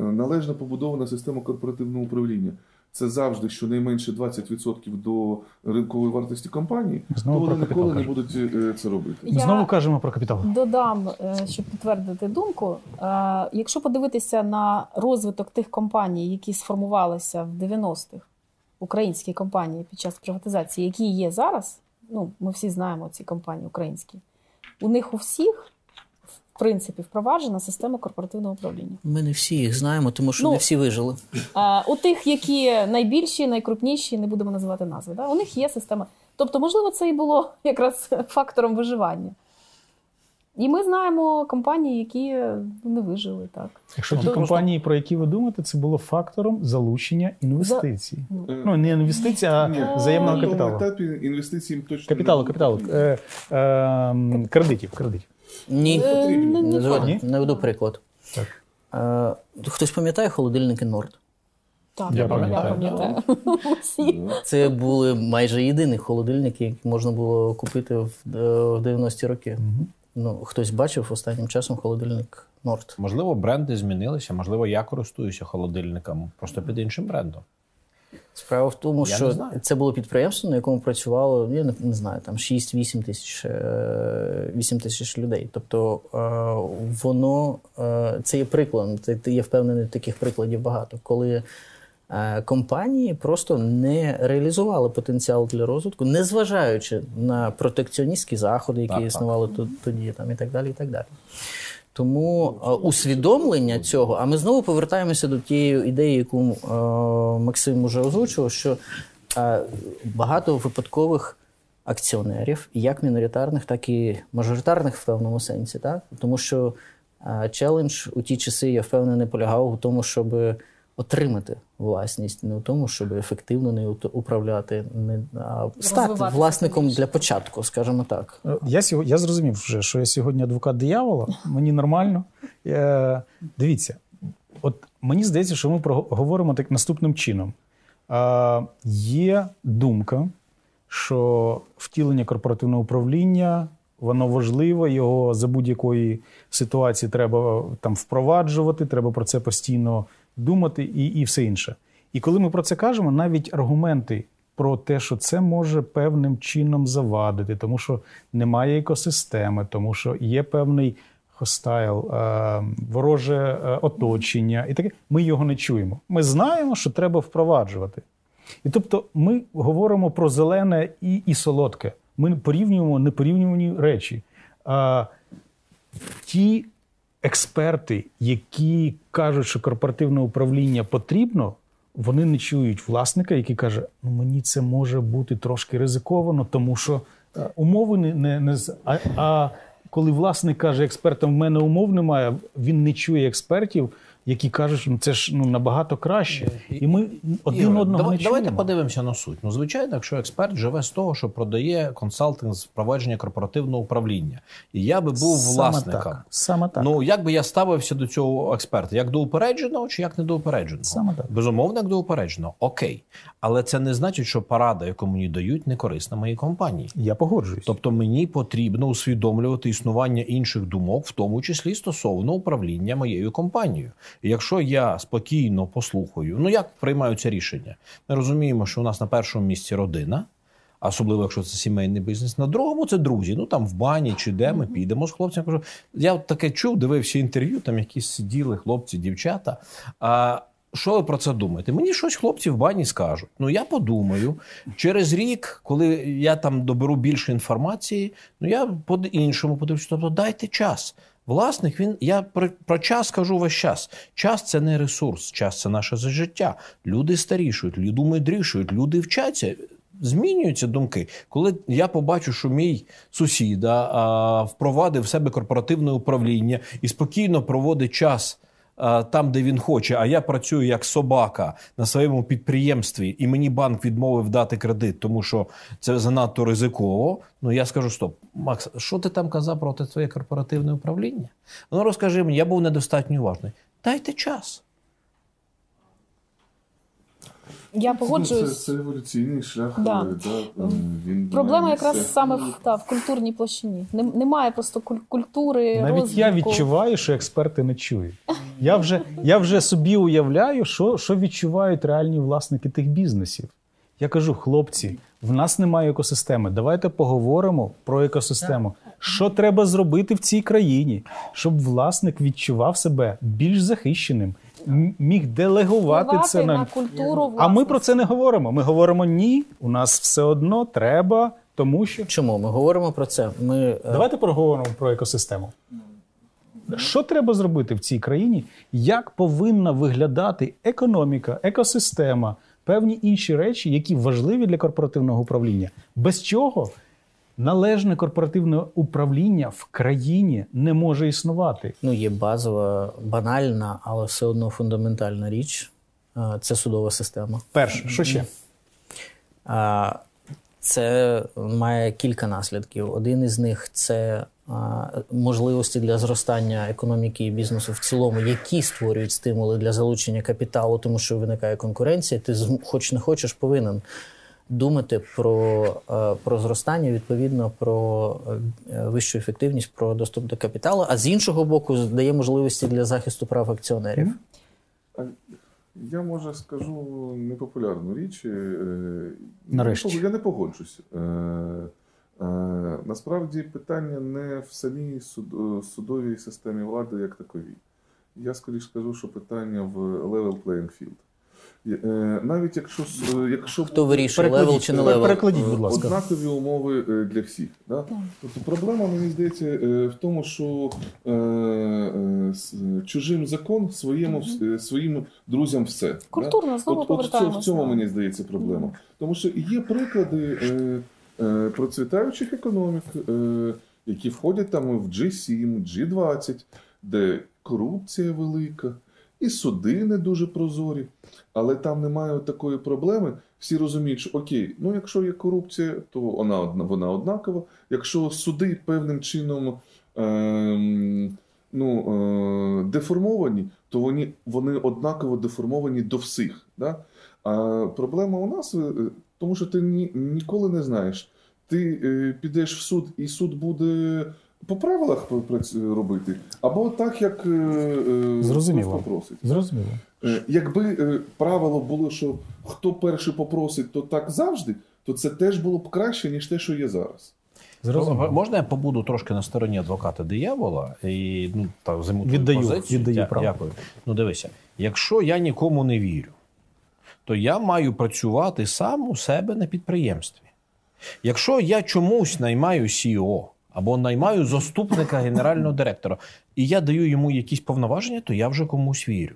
D: е, належно побудована система корпоративного управління це завжди щонайменше 20% до ринкової вартості компанії, то вони ніколи не будуть е, це робити.
C: Я-
A: знову кажемо про капітал.
C: Додам, е, щоб підтвердити думку. Е, Якщо подивитися на розвиток тих компаній, які сформувалися в 90-х, українські компанії під час приватизації, які є зараз, ну ми всі знаємо ці компанії українські, у них у всіх, в принципі, впроваджена система корпоративного управління.
B: Ми не всі їх знаємо, тому що
C: Ну,
B: не всі вижили.
C: Е, У тих, які найбільші, найкрупніші, не будемо називати назви, да? у них є система. Тобто, можливо, це і було якраз фактором виживання. І ми знаємо компанії, які не вижили так.
A: Якщо ті
C: Ну,
A: компанії, про які ви думаєте, це було фактором залучення інвестицій.
C: Ну.
A: Ну, не інвестицій, а
D: Ні,
A: взаємного
D: на тому
A: капіталу.
D: етапі інвестицій точно
A: Капіталу,
D: не
A: капіталу. Е, е, кредитів, кредитів.
B: Ні,
C: Е, не- не
B: не, згоден. Наведу приклад.
A: Так.
B: Е, хтось пам'ятає холодильники Норд?
C: Так,
A: Я пам'ятаю.
C: пам'ятаю.
B: Це були майже єдині холодильники, які можна було купити в, е, в 90-ті роки. Ну, хтось бачив останнім часом холодильник Норд.
E: Можливо, бренди змінилися, можливо, я користуюся холодильником просто під іншим брендом.
B: Справа в тому,
E: Я
B: що це було підприємство, на якому працювало, я не, не знаю, там 6-8 тисяч, е, 8 тисяч людей. Тобто е, воно е, це є приклад. Це є впевнений, таких прикладів багато, коли е, компанії просто не реалізували потенціал для розвитку, незважаючи на протекціоністські заходи, які
E: Так, так.
B: існували тут тоді, там і так далі. І так далі. Тому е, усвідомлення цього, а ми знову повертаємося до тієї ідеї, яку е, Максим уже озвучував, що е, багато випадкових акціонерів, як міноритарних, так і мажоритарних в певному сенсі. Так? Тому що челендж у ті часи, я впевнений, полягав у тому, щоб отримати власність, не у тому, щоб ефективно нею управляти, не, а стати власником
C: більше.
B: для початку, скажімо так.
A: Е, Я, я зрозумів вже, що я сьогодні адвокат диявола, мені нормально. Е, дивіться, от мені здається, що ми говоримо так наступним чином. Е, є думка, що втілення корпоративного управління воно важливе, його за будь-якої ситуації треба там впроваджувати, треба про це постійно думати і, і все інше. І коли ми про це кажемо, навіть аргументи про те, що це може певним чином завадити, тому що немає екосистеми, тому що є певний хостайл, е, вороже е, оточення, і таке, ми його не чуємо. Ми знаємо, що треба впроваджувати. І тобто ми говоримо про зелене і, і солодке. Ми порівнюємо непорівнювані речі. А, ті експерти, які кажуть, що корпоративне управління потрібно, вони не чують власника, який каже: ну мені це може бути трошки ризиковано, тому що е, умови не, не, не а, а коли власник каже, експертам в мене умов немає, він не чує експертів, які кажуть, що це ж ну набагато краще. І ми один
E: Ігор,
A: одного
E: давай-
A: не
E: Давайте подивимося на суть. Ну, звичайно, якщо експерт живе з того, що продає консалтинг з впровадження корпоративного управління, і я би був
A: Саме
E: власником.
A: так. Саме так.
E: Ну як би я ставився до цього експерта? Як до упередженого чи як не до упередженого?
A: Саме так.
E: Безумовно, як до упередженого. Окей. Але це не значить, що порада, яку мені дають, не корисна моїй компанії.
A: Я погоджуюсь.
E: Тобто мені потрібно усвідомлювати існування інших думок, в тому числі стосовно управління моєю компанією. Якщо я спокійно послухаю, ну як приймаються рішення? Ми розуміємо, що у нас на першому місці родина. Особливо, якщо це сімейний бізнес. На другому це друзі. Ну там в бані чи де ми підемо з хлопцями. Кажу, я от таке чув, дивився інтерв'ю, там якісь сиділи хлопці, дівчата. А що ви про це думаєте? Мені щось хлопці в бані скажуть. Ну я подумаю. Через рік, коли я там доберу більше інформації, ну я по-іншому подивлюся. Тобто дайте час. Власник, він я про, про час кажу весь час. Час це не ресурс, час це наше життя. Люди старішують, люди мудрішують, люди вчаться. Змінюються думки. Коли я побачу, що мій сусіда а, впровадив в себе корпоративне управління і спокійно проводить час там, де він хоче, а я працюю як собака на своєму підприємстві, і мені банк відмовив дати кредит, тому що це занадто ризиково. Ну я скажу: стоп, Макс, що ти там казав про своє корпоративне управління? Ну розкажи мені, я був недостатньо уважний. Дайте час.
C: Я
D: Це,
C: погоджуюсь.
D: це еволюційний шлях.
C: Да.
D: е, Да, е, він
C: Проблема якраз саме в, та, в культурній площині. Немає просто куль- культури.
A: Навіть я відчуваю, що експерти не чують. Я вже, я вже собі уявляю, що, що відчувають реальні власники тих бізнесів. Я кажу, хлопці, в нас немає екосистеми. Давайте поговоримо про екосистему. Що треба зробити в цій країні, щоб власник відчував себе більш захищеним, міг делегувати це
C: на
A: на
C: культуру
A: а ми про це не говоримо. Ми говоримо ні, у нас все одно треба, тому що
B: Чому ми говоримо про це? Ми е,
A: Давайте поговоримо про екосистему. Що треба зробити в цій країні? Як повинна виглядати економіка, екосистема, певні інші речі, які важливі для корпоративного управління, без чого належне корпоративне управління в країні не може існувати.
B: ну, є базова, банальна, але все одно фундаментальна річ. Е, Це судова система.
A: Перше, що ще?
B: Це має кілька наслідків. Один із них це можливості для зростання економіки і бізнесу в цілому, які створюють стимули для залучення капіталу, тому що виникає конкуренція. Ти хоч не хочеш, повинен думати про, е, про зростання, відповідно про е, вищу ефективність, про доступ до капіталу. А з іншого боку, дає можливості для захисту прав акціонерів.
D: Я може скажу непопулярну річ. е,
A: Нарешті.
D: Я не пог- погоджусь. Насправді питання не в самій судовій системі влади як таковій. Я скоріш скажу, що питання в level playing field. Є- е, Навіть якщо, е, якщо
B: Хто вирішує, level чи не level?
A: перекладіть, будь
D: Е,
A: ласка.
D: Однакові умови е, для всіх. Да? Тобто проблема, мені здається, е, в тому, що е, е, чужим закон своєму, е, своїм друзям все. Да?
C: Культурно знову
D: От, от в цьому, цьому мені здається проблема. Тому що є приклади е, е, процвітаючих економік, е, які входять там в G7, G20, де корупція велика, і суди не дуже прозорі, але там немає такої проблеми. Всі розуміють, що окей, ну якщо є корупція, то вона одна вона однакова. Якщо суди певним чином ем, ну, е, деформовані, то вони, вони однаково деформовані до всіх. Да? А проблема у нас, е, тому що ти ні, ніколи не знаєш. Ти е, підеш в суд, і суд буде по правилах робити, або так, як е, е,
A: Зрозуміло.
D: попросить.
A: Зрозуміло.
D: Е, Якби правило було, що хто перший попросить, то так завжди, то це теж було б краще, ніж те, що є зараз.
A: Зрозуміло.
E: Можна я побуду трошки на стороні адвоката диявола і ну так займу
A: Віддаю,
E: позицію.
A: віддаю
E: Дя-
A: право.
E: Дякую. Ну дивися, якщо я нікому не вірю, то я маю працювати сам у себе на підприємстві. Якщо я чомусь наймаю CEO або наймаю заступника генерального директора, і я даю йому якісь повноваження, то я вже комусь вірю.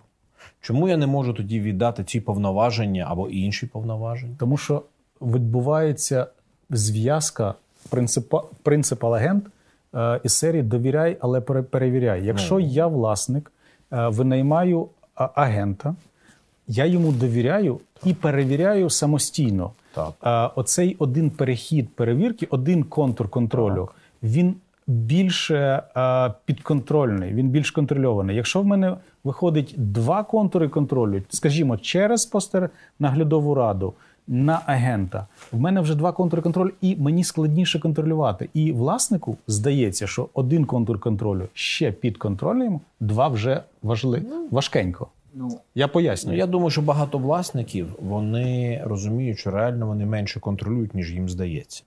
E: Чому я не можу тоді віддати ці повноваження або інші повноваження?
A: Тому що відбувається зв'язка принципа, принципал агент е, із серії довіряй, але пере- перевіряй. Якщо я власник, е, винаймаю агента, я йому довіряю і перевіряю самостійно.
E: Так.
A: Е, Оцей один перехід перевірки, один контур контролю, він більше е, підконтрольний, він більш контрольований. Якщо в мене виходить два контури контролю, скажімо, через постер наглядову раду на агента, в мене вже два контури контролю, і мені складніше контролювати. І власнику здається, що один контур контролю ще підконтрольним, два вже важли... важкенько.
B: Ну,
A: Я
E: Ну, я думаю, що багато власників вони розуміють, що реально вони менше контролюють, ніж їм здається.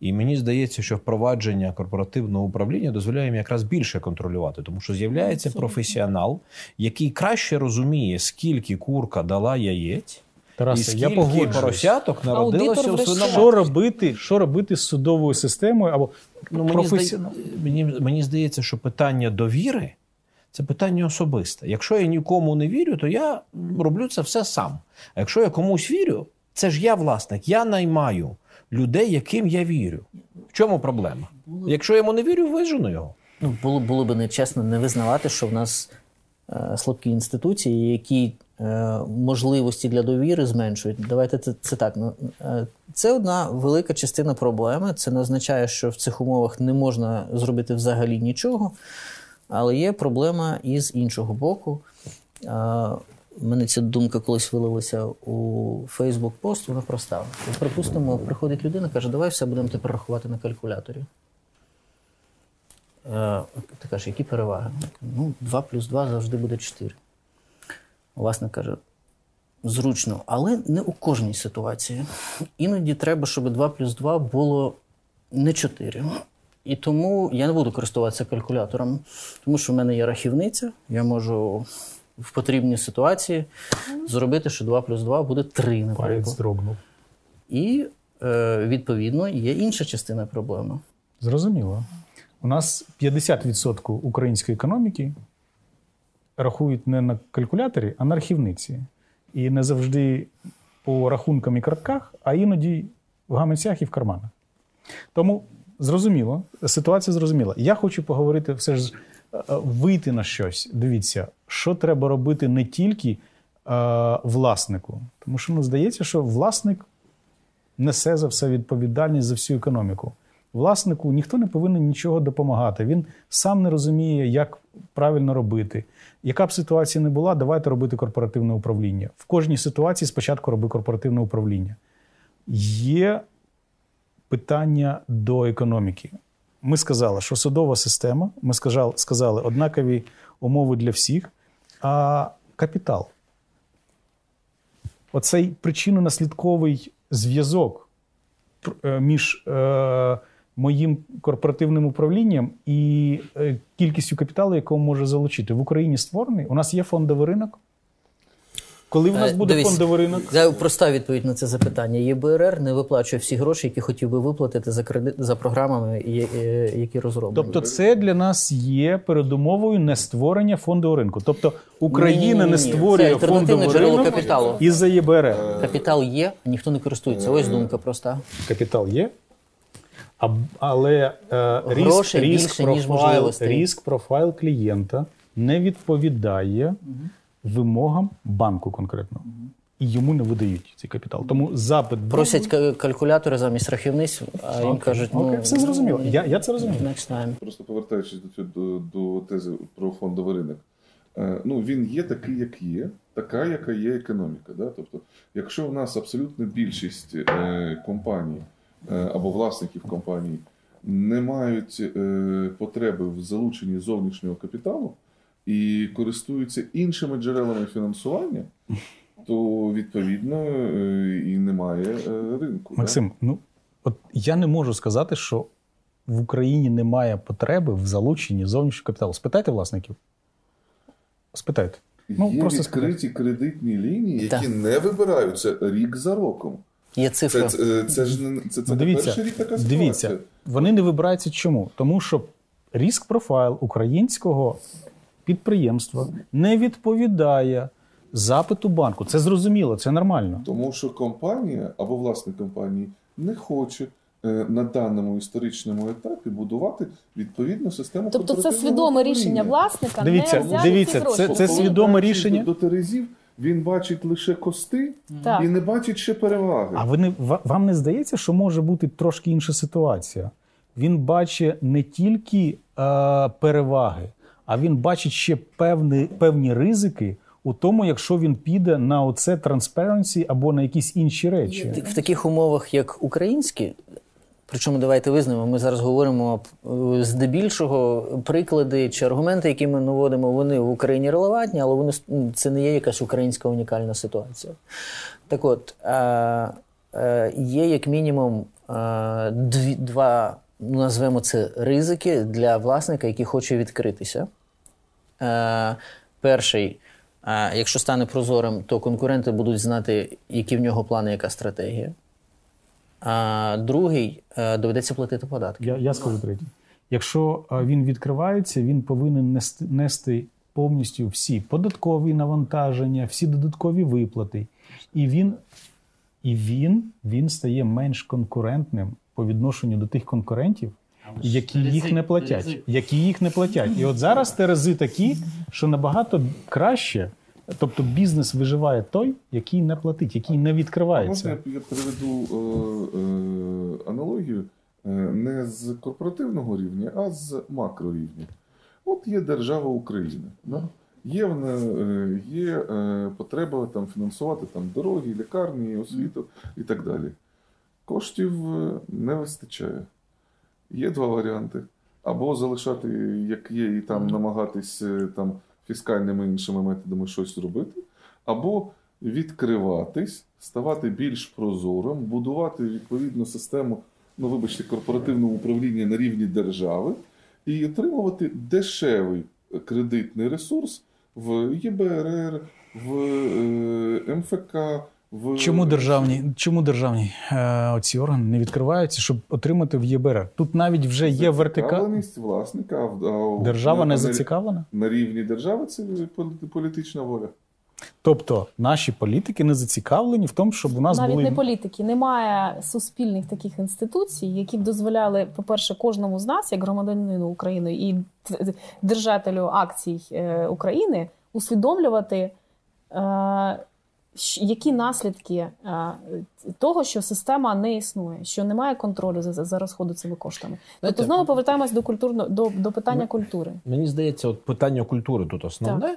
E: І мені здається, що впровадження корпоративного управління дозволяє їм якраз більше контролювати, тому що з'являється професіонал, який краще розуміє, скільки курка дала яєць. І
A: Тарасе, я
E: скільки
A: погоджуюсь.
E: поросяток народилося
C: Аудитор
E: свиноматці.
A: Що робити, що робити з судовою системою або
E: Ну, мені, здає, мені, мені здається, що питання довіри це питання особисте. Якщо я нікому не вірю, то я роблю це все сам. А якщо я комусь вірю, це ж я власник, я наймаю людей, яким я вірю. В чому проблема? Якщо я йому не вірю, вижену його.
B: Ну, було, було б нечесно не визнавати, що в нас е, слабкі інституції, які е, можливості для довіри зменшують. Давайте це, це так. Ну, е, це одна велика частина проблеми. Це не означає, що в цих умовах не можна зробити взагалі нічого. Але є проблема і з іншого боку. Е, мене ця думка колись вилилася у Facebook пост, вона проста. Припустимо, приходить людина, каже, давай все будемо тепер рахувати на калькуляторі. Е, Ти кажеш, які переваги? Ну, 2 плюс 2 завжди буде 4. Власник каже, зручно, але не у кожній ситуації. Іноді треба, щоб 2 плюс 2 було не 4. І тому я не буду користуватися калькулятором, тому що в мене є рахівниця, я можу в потрібній ситуації зробити, що 2 плюс 2 буде 3,
A: Палець
B: наприклад. І е, відповідно є інша частина проблеми.
A: Зрозуміло. У нас 50% української економіки рахують не на калькуляторі, а на архівниці. І не завжди по рахункам і картках, а іноді в гаманцях і в карманах. Тому зрозуміло, ситуація зрозуміла. Я хочу поговорити все ж вийти на щось. Дивіться, що треба робити не тільки е, власнику. Тому що ну, здається, що власник несе за все відповідальність за всю економіку. Власнику ніхто не повинен нічого допомагати. Він сам не розуміє, як правильно робити. Яка б ситуація не була, давайте робити корпоративне управління. В кожній ситуації спочатку роби корпоративне управління. Є питання до економіки. Ми сказали, що судова система, ми сказали, однакові умови для всіх, а капітал оцей причинно-наслідковий зв'язок е, між е, моїм корпоративним управлінням і е, кількістю капіталу, якого може залучити. В Україні створений. У нас є фондовий ринок. Коли в нас
B: Е,
A: буде
B: дивись,
A: фондовий ринок?
B: Це проста відповідь на це запитання. ЄБРР не виплачує всі гроші, які хотів би виплатити за кредит за програмами, е, які розроблені.
A: Тобто, це для нас є передумовою не створення фондового ринку. Тобто Україна
B: Ні-ні-ні.
A: не створює
B: альтернативне
A: фондовий
B: джерело
A: ринок
B: капіталу.
A: із-за ЄБРР.
B: капітал є, ніхто не користується. Ось думка проста.
A: Капітал є. А, але е, ріск, ріск,
B: більше, ніж
A: профайл,
B: можливостей.
A: ріск профайл клієнта не відповідає вимогам банку конкретно. І йому не видають цей капітал. Тому запит
B: Просять ка- калькулятори замість рахівниць, а їм кажуть, ну
A: Окей, все зрозуміло. Я, я це розумію.
B: next time.
D: Просто повертаючись до, цього- до, до тези про фондовий ринок. Е, Ну, він є такий, як є, така, яка є економіка. Да? Тобто, якщо в нас абсолютна більшість е, компаній е, або власників компаній не мають е, потреби в залученні зовнішнього капіталу і користуються іншими джерелами фінансування, то відповідно е, і немає е, ринку. да?
A: Максим, ну от я не можу сказати, що в Україні немає потреби в залученні зовнішнього капіталу. Спитайте власників. Спитайте. Ну,
D: Є
A: просто
D: відкриті кредитні лінії, які
B: Так.
D: не вибираються рік за роком.
B: Є цифра.
D: Це, це, це ж не це, це
A: Ну, дивіться,
D: перший рік така ситуація.
A: дивіться, вони не вибираються чому? Тому що ріск профайл українського підприємства не відповідає запиту банку. Це зрозуміло, це нормально.
D: Тому що компанія або власник компанії не хоче е, на даному історичному етапі будувати відповідну систему.
C: Тобто це свідоме рішення власника
A: Дивіться,
C: не взяти
A: дивіться,
C: ці гроші.
A: це- це свідоме рішення.
D: До Терезів він бачить лише кости
C: Так.
D: і не бачить ще переваги.
A: А ви не, вам не здається, що може бути трошки інша ситуація? Він бачить не тільки е, переваги, а він бачить ще певні, певні ризики у тому, якщо він піде на оце transparency або на якісь інші речі.
B: В таких умовах, як українські, причому давайте визнаємо, ми зараз говоримо е, здебільшого приклади чи аргументи, які ми наводимо, вони в Україні релевантні, але вони це не є якась українська унікальна ситуація. Так от, е, е, є як мінімум дві, два, ну, назвемо це ризики для власника, який хоче відкритися. Е, перший, е, якщо стане прозорим, то конкуренти будуть знати, які в нього плани, яка стратегія. А другий е, доведеться платити податки.
A: Я, я скажу третій. Якщо е, він відкривається, він повинен нести, нести повністю всі податкові навантаження, всі додаткові виплати. І він, і він, він стає менш конкурентним по відношенню до тих конкурентів, які їх не платять. Які їх не платять. І от зараз терези такі, що набагато краще. Тобто бізнес виживає той, який не платить, який не
D: А можна
A: відкривається.
D: я, я приведу е, е, аналогію е, не з корпоративного рівня, а з макрорівня. От є держава України. Да? Є, в е, є е, потреба там, фінансувати там, дороги, лікарні, освіту і так далі. Коштів е, не вистачає. Є два варіанти. Або залишати, як є, і там намагатись е, там, фіскальними іншими методами щось робити, або відкриватись, ставати більш прозорим, будувати відповідну систему, ну вибачте, корпоративного управління на рівні держави і отримувати дешевий кредитний ресурс в ЄБРР, в е, МФК. В
A: Чому державні, чому державні е, оці органи не відкриваються, щоб отримати в ЄБР? Тут навіть вже є вертикаль.
D: Зацікавленість власника, а
A: Держава не зацікавлена.
D: На рівні держави це полі- політична воля.
A: Тобто наші політики не зацікавлені в тому, щоб у нас
C: Навіть
A: були
C: не політики, немає суспільних таких інституцій, які б дозволяли, по-перше, кожному з нас, як громадянину України і держателю акцій е, України, усвідомлювати, е, які наслідки е, того, що система не існує, що немає контролю за, за- розходу цими коштами.
E: Знаєте,
C: Тобто знову повертаємось до культурно до, до питання культури.
E: Мені здається, от питання культури тут основне.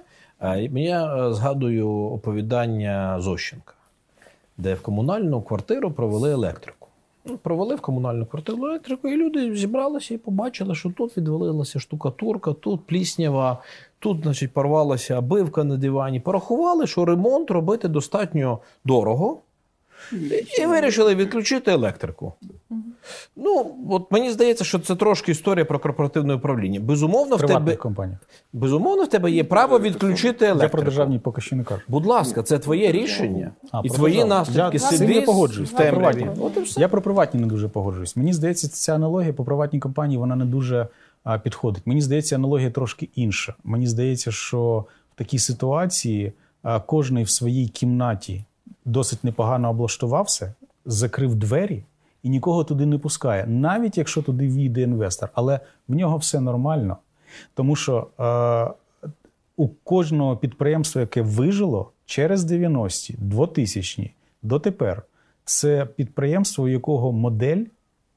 E: І Я е, згадую оповідання Зощенка, де в комунальну квартиру провели електрику. Провели в комунальну квартиру електрику, і люди зібралися і побачили, що тут відвалилася штукатурка, тут пліснява, тут, значить, порвалася обивка на дивані. Порахували, що ремонт робити достатньо дорого, і, вирішили відключити електрику. Ну, от мені здається, що це трошки історія про корпоративне управління. Безумовно, в тебе. Безумовно, в тебе є право відключити електрику.
A: Я про державні поки що не кажу.
E: Будь ласка, це твоє рішення.
A: А,
E: і твої наслідки
A: Я з цим
E: сиди
A: не погоджуюсь.
E: в темряві.
A: Я про приватні не дуже погоджуюсь. Мені здається, ця аналогія по приватній компанії вона не дуже підходить. Мені здається, аналогія трошки інша. Мені здається, що в такій ситуації кожний в своїй кімнаті досить непогано облаштувався, закрив двері і нікого туди не пускає, навіть якщо туди війде інвестор. Але в нього все нормально. Тому що е, у кожного підприємства, яке вижило через 90-ті, 2000-ні, дотепер, це підприємство, у якого модель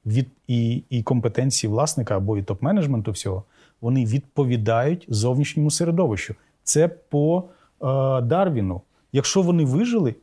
A: від і, і компетенції власника або і топ-менеджменту всього, вони відповідають зовнішньому середовищу. Це по е, Дарвіну. Якщо вони вижили,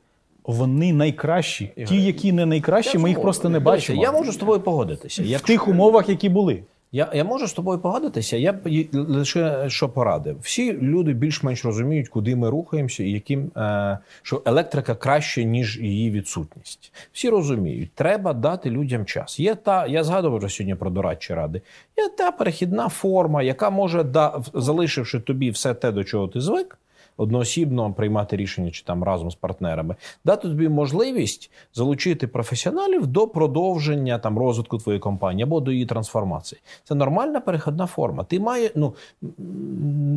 A: вони найкращі. Ті, які не найкращі, ми їх просто не бачимо.
E: Я можу з тобою погодитися.
A: в тих умовах, які були.
E: Я, я можу з тобою погодитися. Я б лише що порадив. Всі люди більш-менш розуміють, куди ми рухаємося, і яким е, що електрика краще, ніж її відсутність. Всі розуміють, треба дати людям час. Є та, я згадував вже сьогодні про дорадчі ради. Є та перехідна форма, яка може, да, залишивши тобі все те, до чого ти звик. Одноосібно приймати рішення чи там разом з партнерами, дати тобі можливість залучити професіоналів до продовження там розвитку твоєї компанії або до її трансформації. Це нормальна перехідна форма. Ти має ну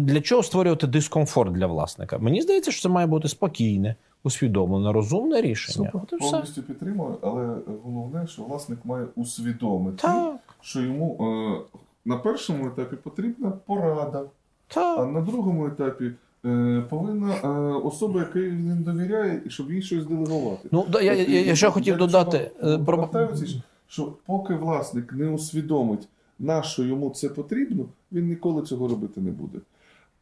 E: для чого створювати дискомфорт для власника? Мені здається, що це має бути спокійне, усвідомлене, розумне рішення.
A: Супер.
E: Все.
D: Повністю підтримую, але головне, що власник має усвідомити,
E: Так,
D: що йому е, на першому етапі потрібна порада, а на другому етапі повинна е, особа, якій він довіряє, і щоб їй щось делегувати.
E: Ну да, я, я, я ще хотів додати е, про
D: Повертаюся, що поки власник не усвідомить, на що йому це потрібно, він ніколи цього робити не буде.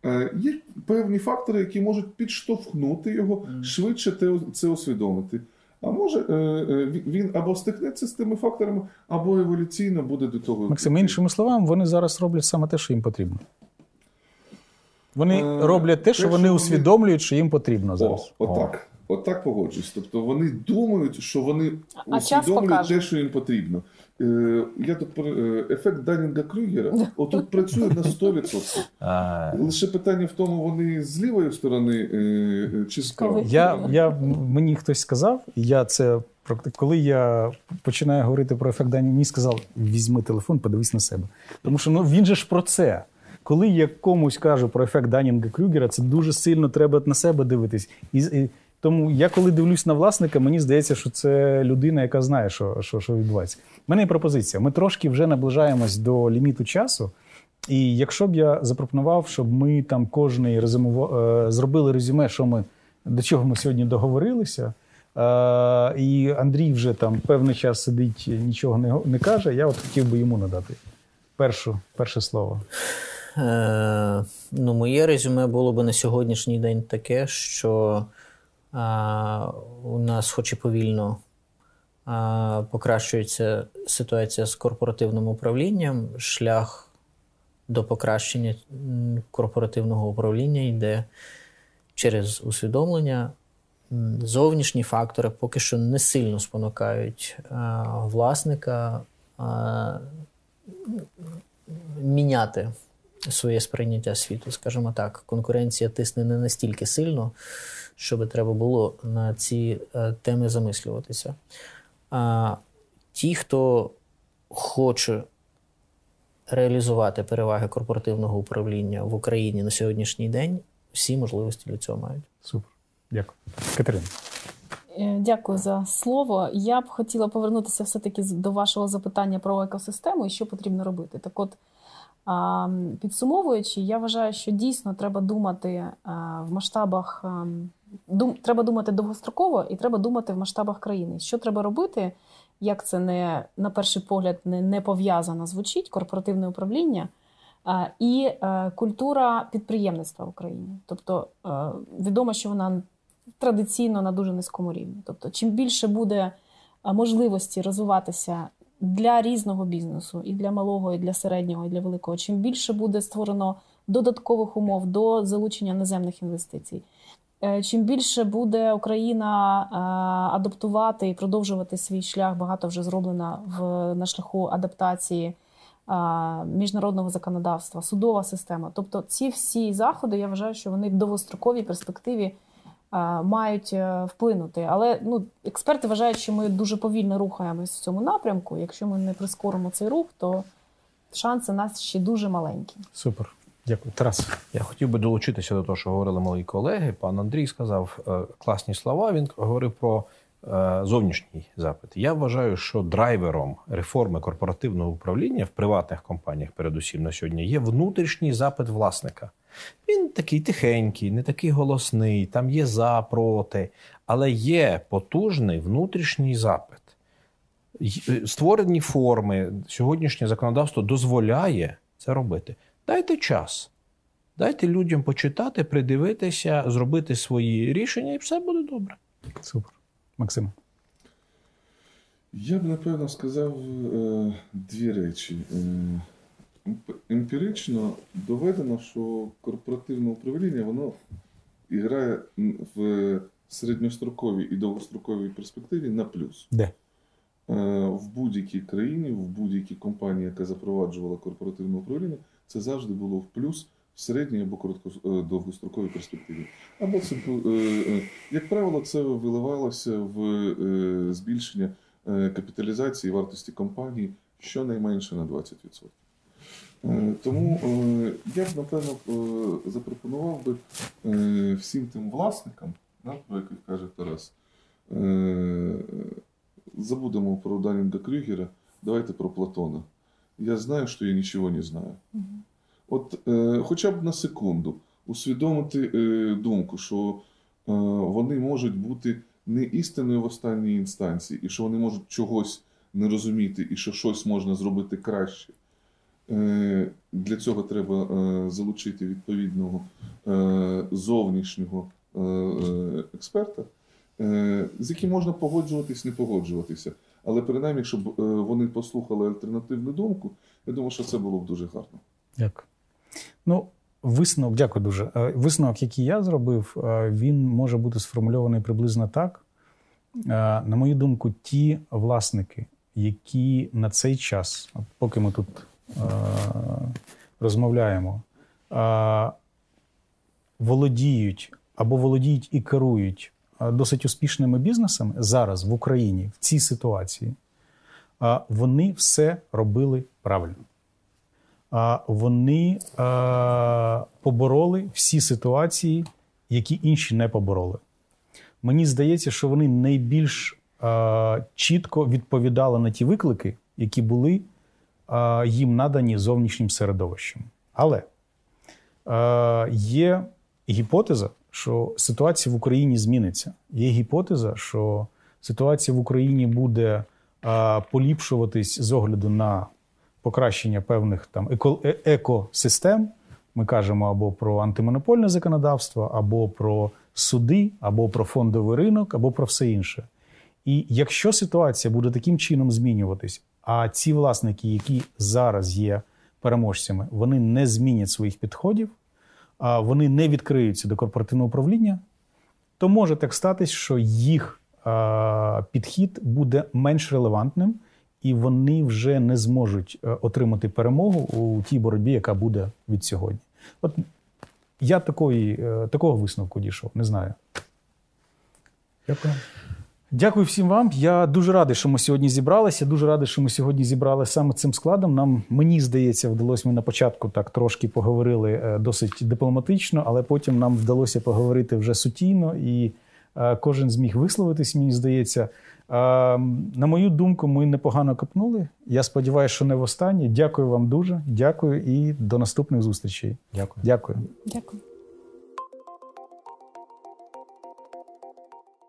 D: Е, Є певні фактори, які можуть підштовхнути його швидше те- це усвідомити. А може, е, е, він- він або стикнеться з тими факторами, або еволюційно буде до того.
A: Максим, іншими словами, вони зараз роблять саме те, що їм потрібно. Вони
D: Е,
A: роблять те, що
D: те,
A: вони
D: що вони-
A: усвідомлюють, що їм потрібно
D: О,
A: зараз.
D: отак. Отак погоджуюсь. Тобто вони думають, що вони
C: А
D: усвідомлюють те, що їм потрібно. Е, Я тут про е, ефект Данінга Крюгера отут працює на 100%. Лише питання в тому, вони з лівої сторони чи з правої.
A: Я, я, мені хтось сказав, і я це коли я починаю говорити про ефект Дані, мені сказав: візьми телефон, подивись на себе. Тому що ну, він же ж про це. Коли я комусь кажу про ефект Данінга Крюгера, це дуже сильно треба на себе дивитись. І, і, тому я коли дивлюсь на власника, мені здається, що це людина, яка знає, що, що, що відбувається. У мене є пропозиція. Ми трошки вже наближаємось до ліміту часу. І якщо б я запропонував, щоб ми там кожний резюмував, е, зробили резюме, що ми до чого ми сьогодні договорилися. Е, і Андрій вже там певний час сидить, нічого не, не каже. Я от хотів би йому надати першу, перше слово.
B: Е, ну, моє резюме було би на сьогоднішній день таке, що е, у нас, хоч і повільно, е, покращується ситуація з корпоративним управлінням, шлях до покращення корпоративного управління йде через усвідомлення. Зовнішні фактори поки що не сильно спонукають власника міняти своє сприйняття світу, скажімо так. Конкуренція тисне не настільки сильно, щоб треба було на ці е, теми замислюватися. А ті, хто хоче реалізувати переваги корпоративного управління в Україні на сьогоднішній день, всі можливості для цього мають.
A: Супер. Дякую. Катерина.
C: Е, Дякую за слово. Я б хотіла повернутися все-таки з- до вашого запитання про екосистему і що потрібно робити. Так от, підсумовуючи, я вважаю, що дійсно треба думати в масштабах, дум, треба думати довгостроково і треба думати в масштабах країни. Що треба робити, як це не на перший погляд не, не пов'язано звучить, корпоративне управління. І е, культура підприємництва в Україні. Тобто е, відомо, що вона традиційно на дуже низькому рівні. Тобто, чим більше буде можливості розвиватися для різного бізнесу, і для малого, і для середнього, і для великого, чим більше буде створено додаткових умов до залучення наземних інвестицій. е, Чим більше буде Україна е, адаптувати і продовжувати свій шлях, багато вже зроблено в на шляху адаптації е, міжнародного законодавства, судова система. Тобто, ці всі заходи, я вважаю, що вони в довгостроковій перспективі мають е, вплинути. Але ну, експерти вважають, що ми дуже повільно рухаємось в цьому напрямку. Якщо ми не прискоримо цей рух, то шанси нас ще дуже маленькі.
A: Супер. Дякую. Тарас.
E: Я хотів би долучитися до того, що говорили мої колеги. Пан Андрій сказав е, класні слова. Він говорив про е, зовнішній запит. Я вважаю, що драйвером реформи корпоративного управління в приватних компаніях, передусім на сьогодні, є внутрішній запит власника. Він такий тихенький, не такий голосний, там є за, проти, але є потужний внутрішній запит. Е, Створені форми, сьогоднішнє законодавство дозволяє це робити. Дайте час. Дайте людям почитати, придивитися, зробити свої рішення, і все буде добре.
A: Супер. Максим.
D: Я б напевно сказав е, дві речі. Е, емпірично доведено, що корпоративне управління воно грає в середньостроковій і довгостроковій перспективі на плюс.
A: Де?
D: Е, В будь-якій країні, в будь-якій компанії, яка запроваджувала корпоративне управління, це завжди було в плюс в середній або коротко е, довгостроковій перспективі. Або це е, як правило, це виливалося в збільшення капіталізації вартості компанії щонайменше на 20%. Е, Тому е, я б напевно е, запропонував би всім тим власникам, про яких каже Тарас, забудемо про Данінга Крюгера, давайте про Платона. Я знаю, що я нічого не знаю. От хоча б на секунду усвідомити думку, що вони можуть бути не істиною в останній інстанції, і що вони можуть чогось не розуміти, і що щось можна зробити краще. Е, для цього треба е, залучити відповідного е, зовнішнього експерта, з яким можна погоджуватись, не погоджуватися. Але принаймні, щоб вони послухали альтернативну думку, я думаю, що це було б дуже гарно.
A: Дякую. Ну, Висновок, дякую дуже. Висновок, який я зробив, він може бути сформульований приблизно так. На мою думку, ті власники, які на цей час, поки ми тут розмовляємо, е, володіють або володіють і керують е, досить успішними бізнесами зараз в Україні в цій ситуації, е, вони все робили правильно. Вони е, побороли всі ситуації, які інші не побороли. Мені здається, що вони найбільш е, чітко відповідали на ті виклики, які були е, їм надані зовнішнім середовищем. Але є гіпотеза, що ситуація в Україні зміниться. Є гіпотеза, що ситуація в Україні буде поліпшуватись з огляду на покращення певних там е- екосистем. Ми кажемо або про антимонопольне законодавство, або про суди, або про фондовий ринок, або про все інше. І якщо ситуація буде таким чином змінюватись, а ці власники, які зараз є переможцями, вони не змінять своїх підходів, вони не відкриються до корпоративного управління, то може так статись, що їх підхід буде менш релевантним, і вони вже не зможуть е, отримати перемогу у тій боротьбі, яка буде від сьогодні. От я такої, е, такого висновку дійшов, не знаю.
E: Дякую.
A: Дякую всім вам. Я дуже радий, що ми сьогодні зібралися. Дуже радий, що ми сьогодні зібрали саме цим складом. Нам мені здається, вдалося ми на початку так трошки поговорили е, досить дипломатично, але потім нам вдалося поговорити вже сутійно, і е, кожен зміг висловитись. Мені здається. Е, На мою думку, ми непогано копнули. Я сподіваюся, що не востаннє. Дякую вам дуже. Дякую і до наступних зустрічей.
E: Дякую.
A: Дякую.
C: Дякую.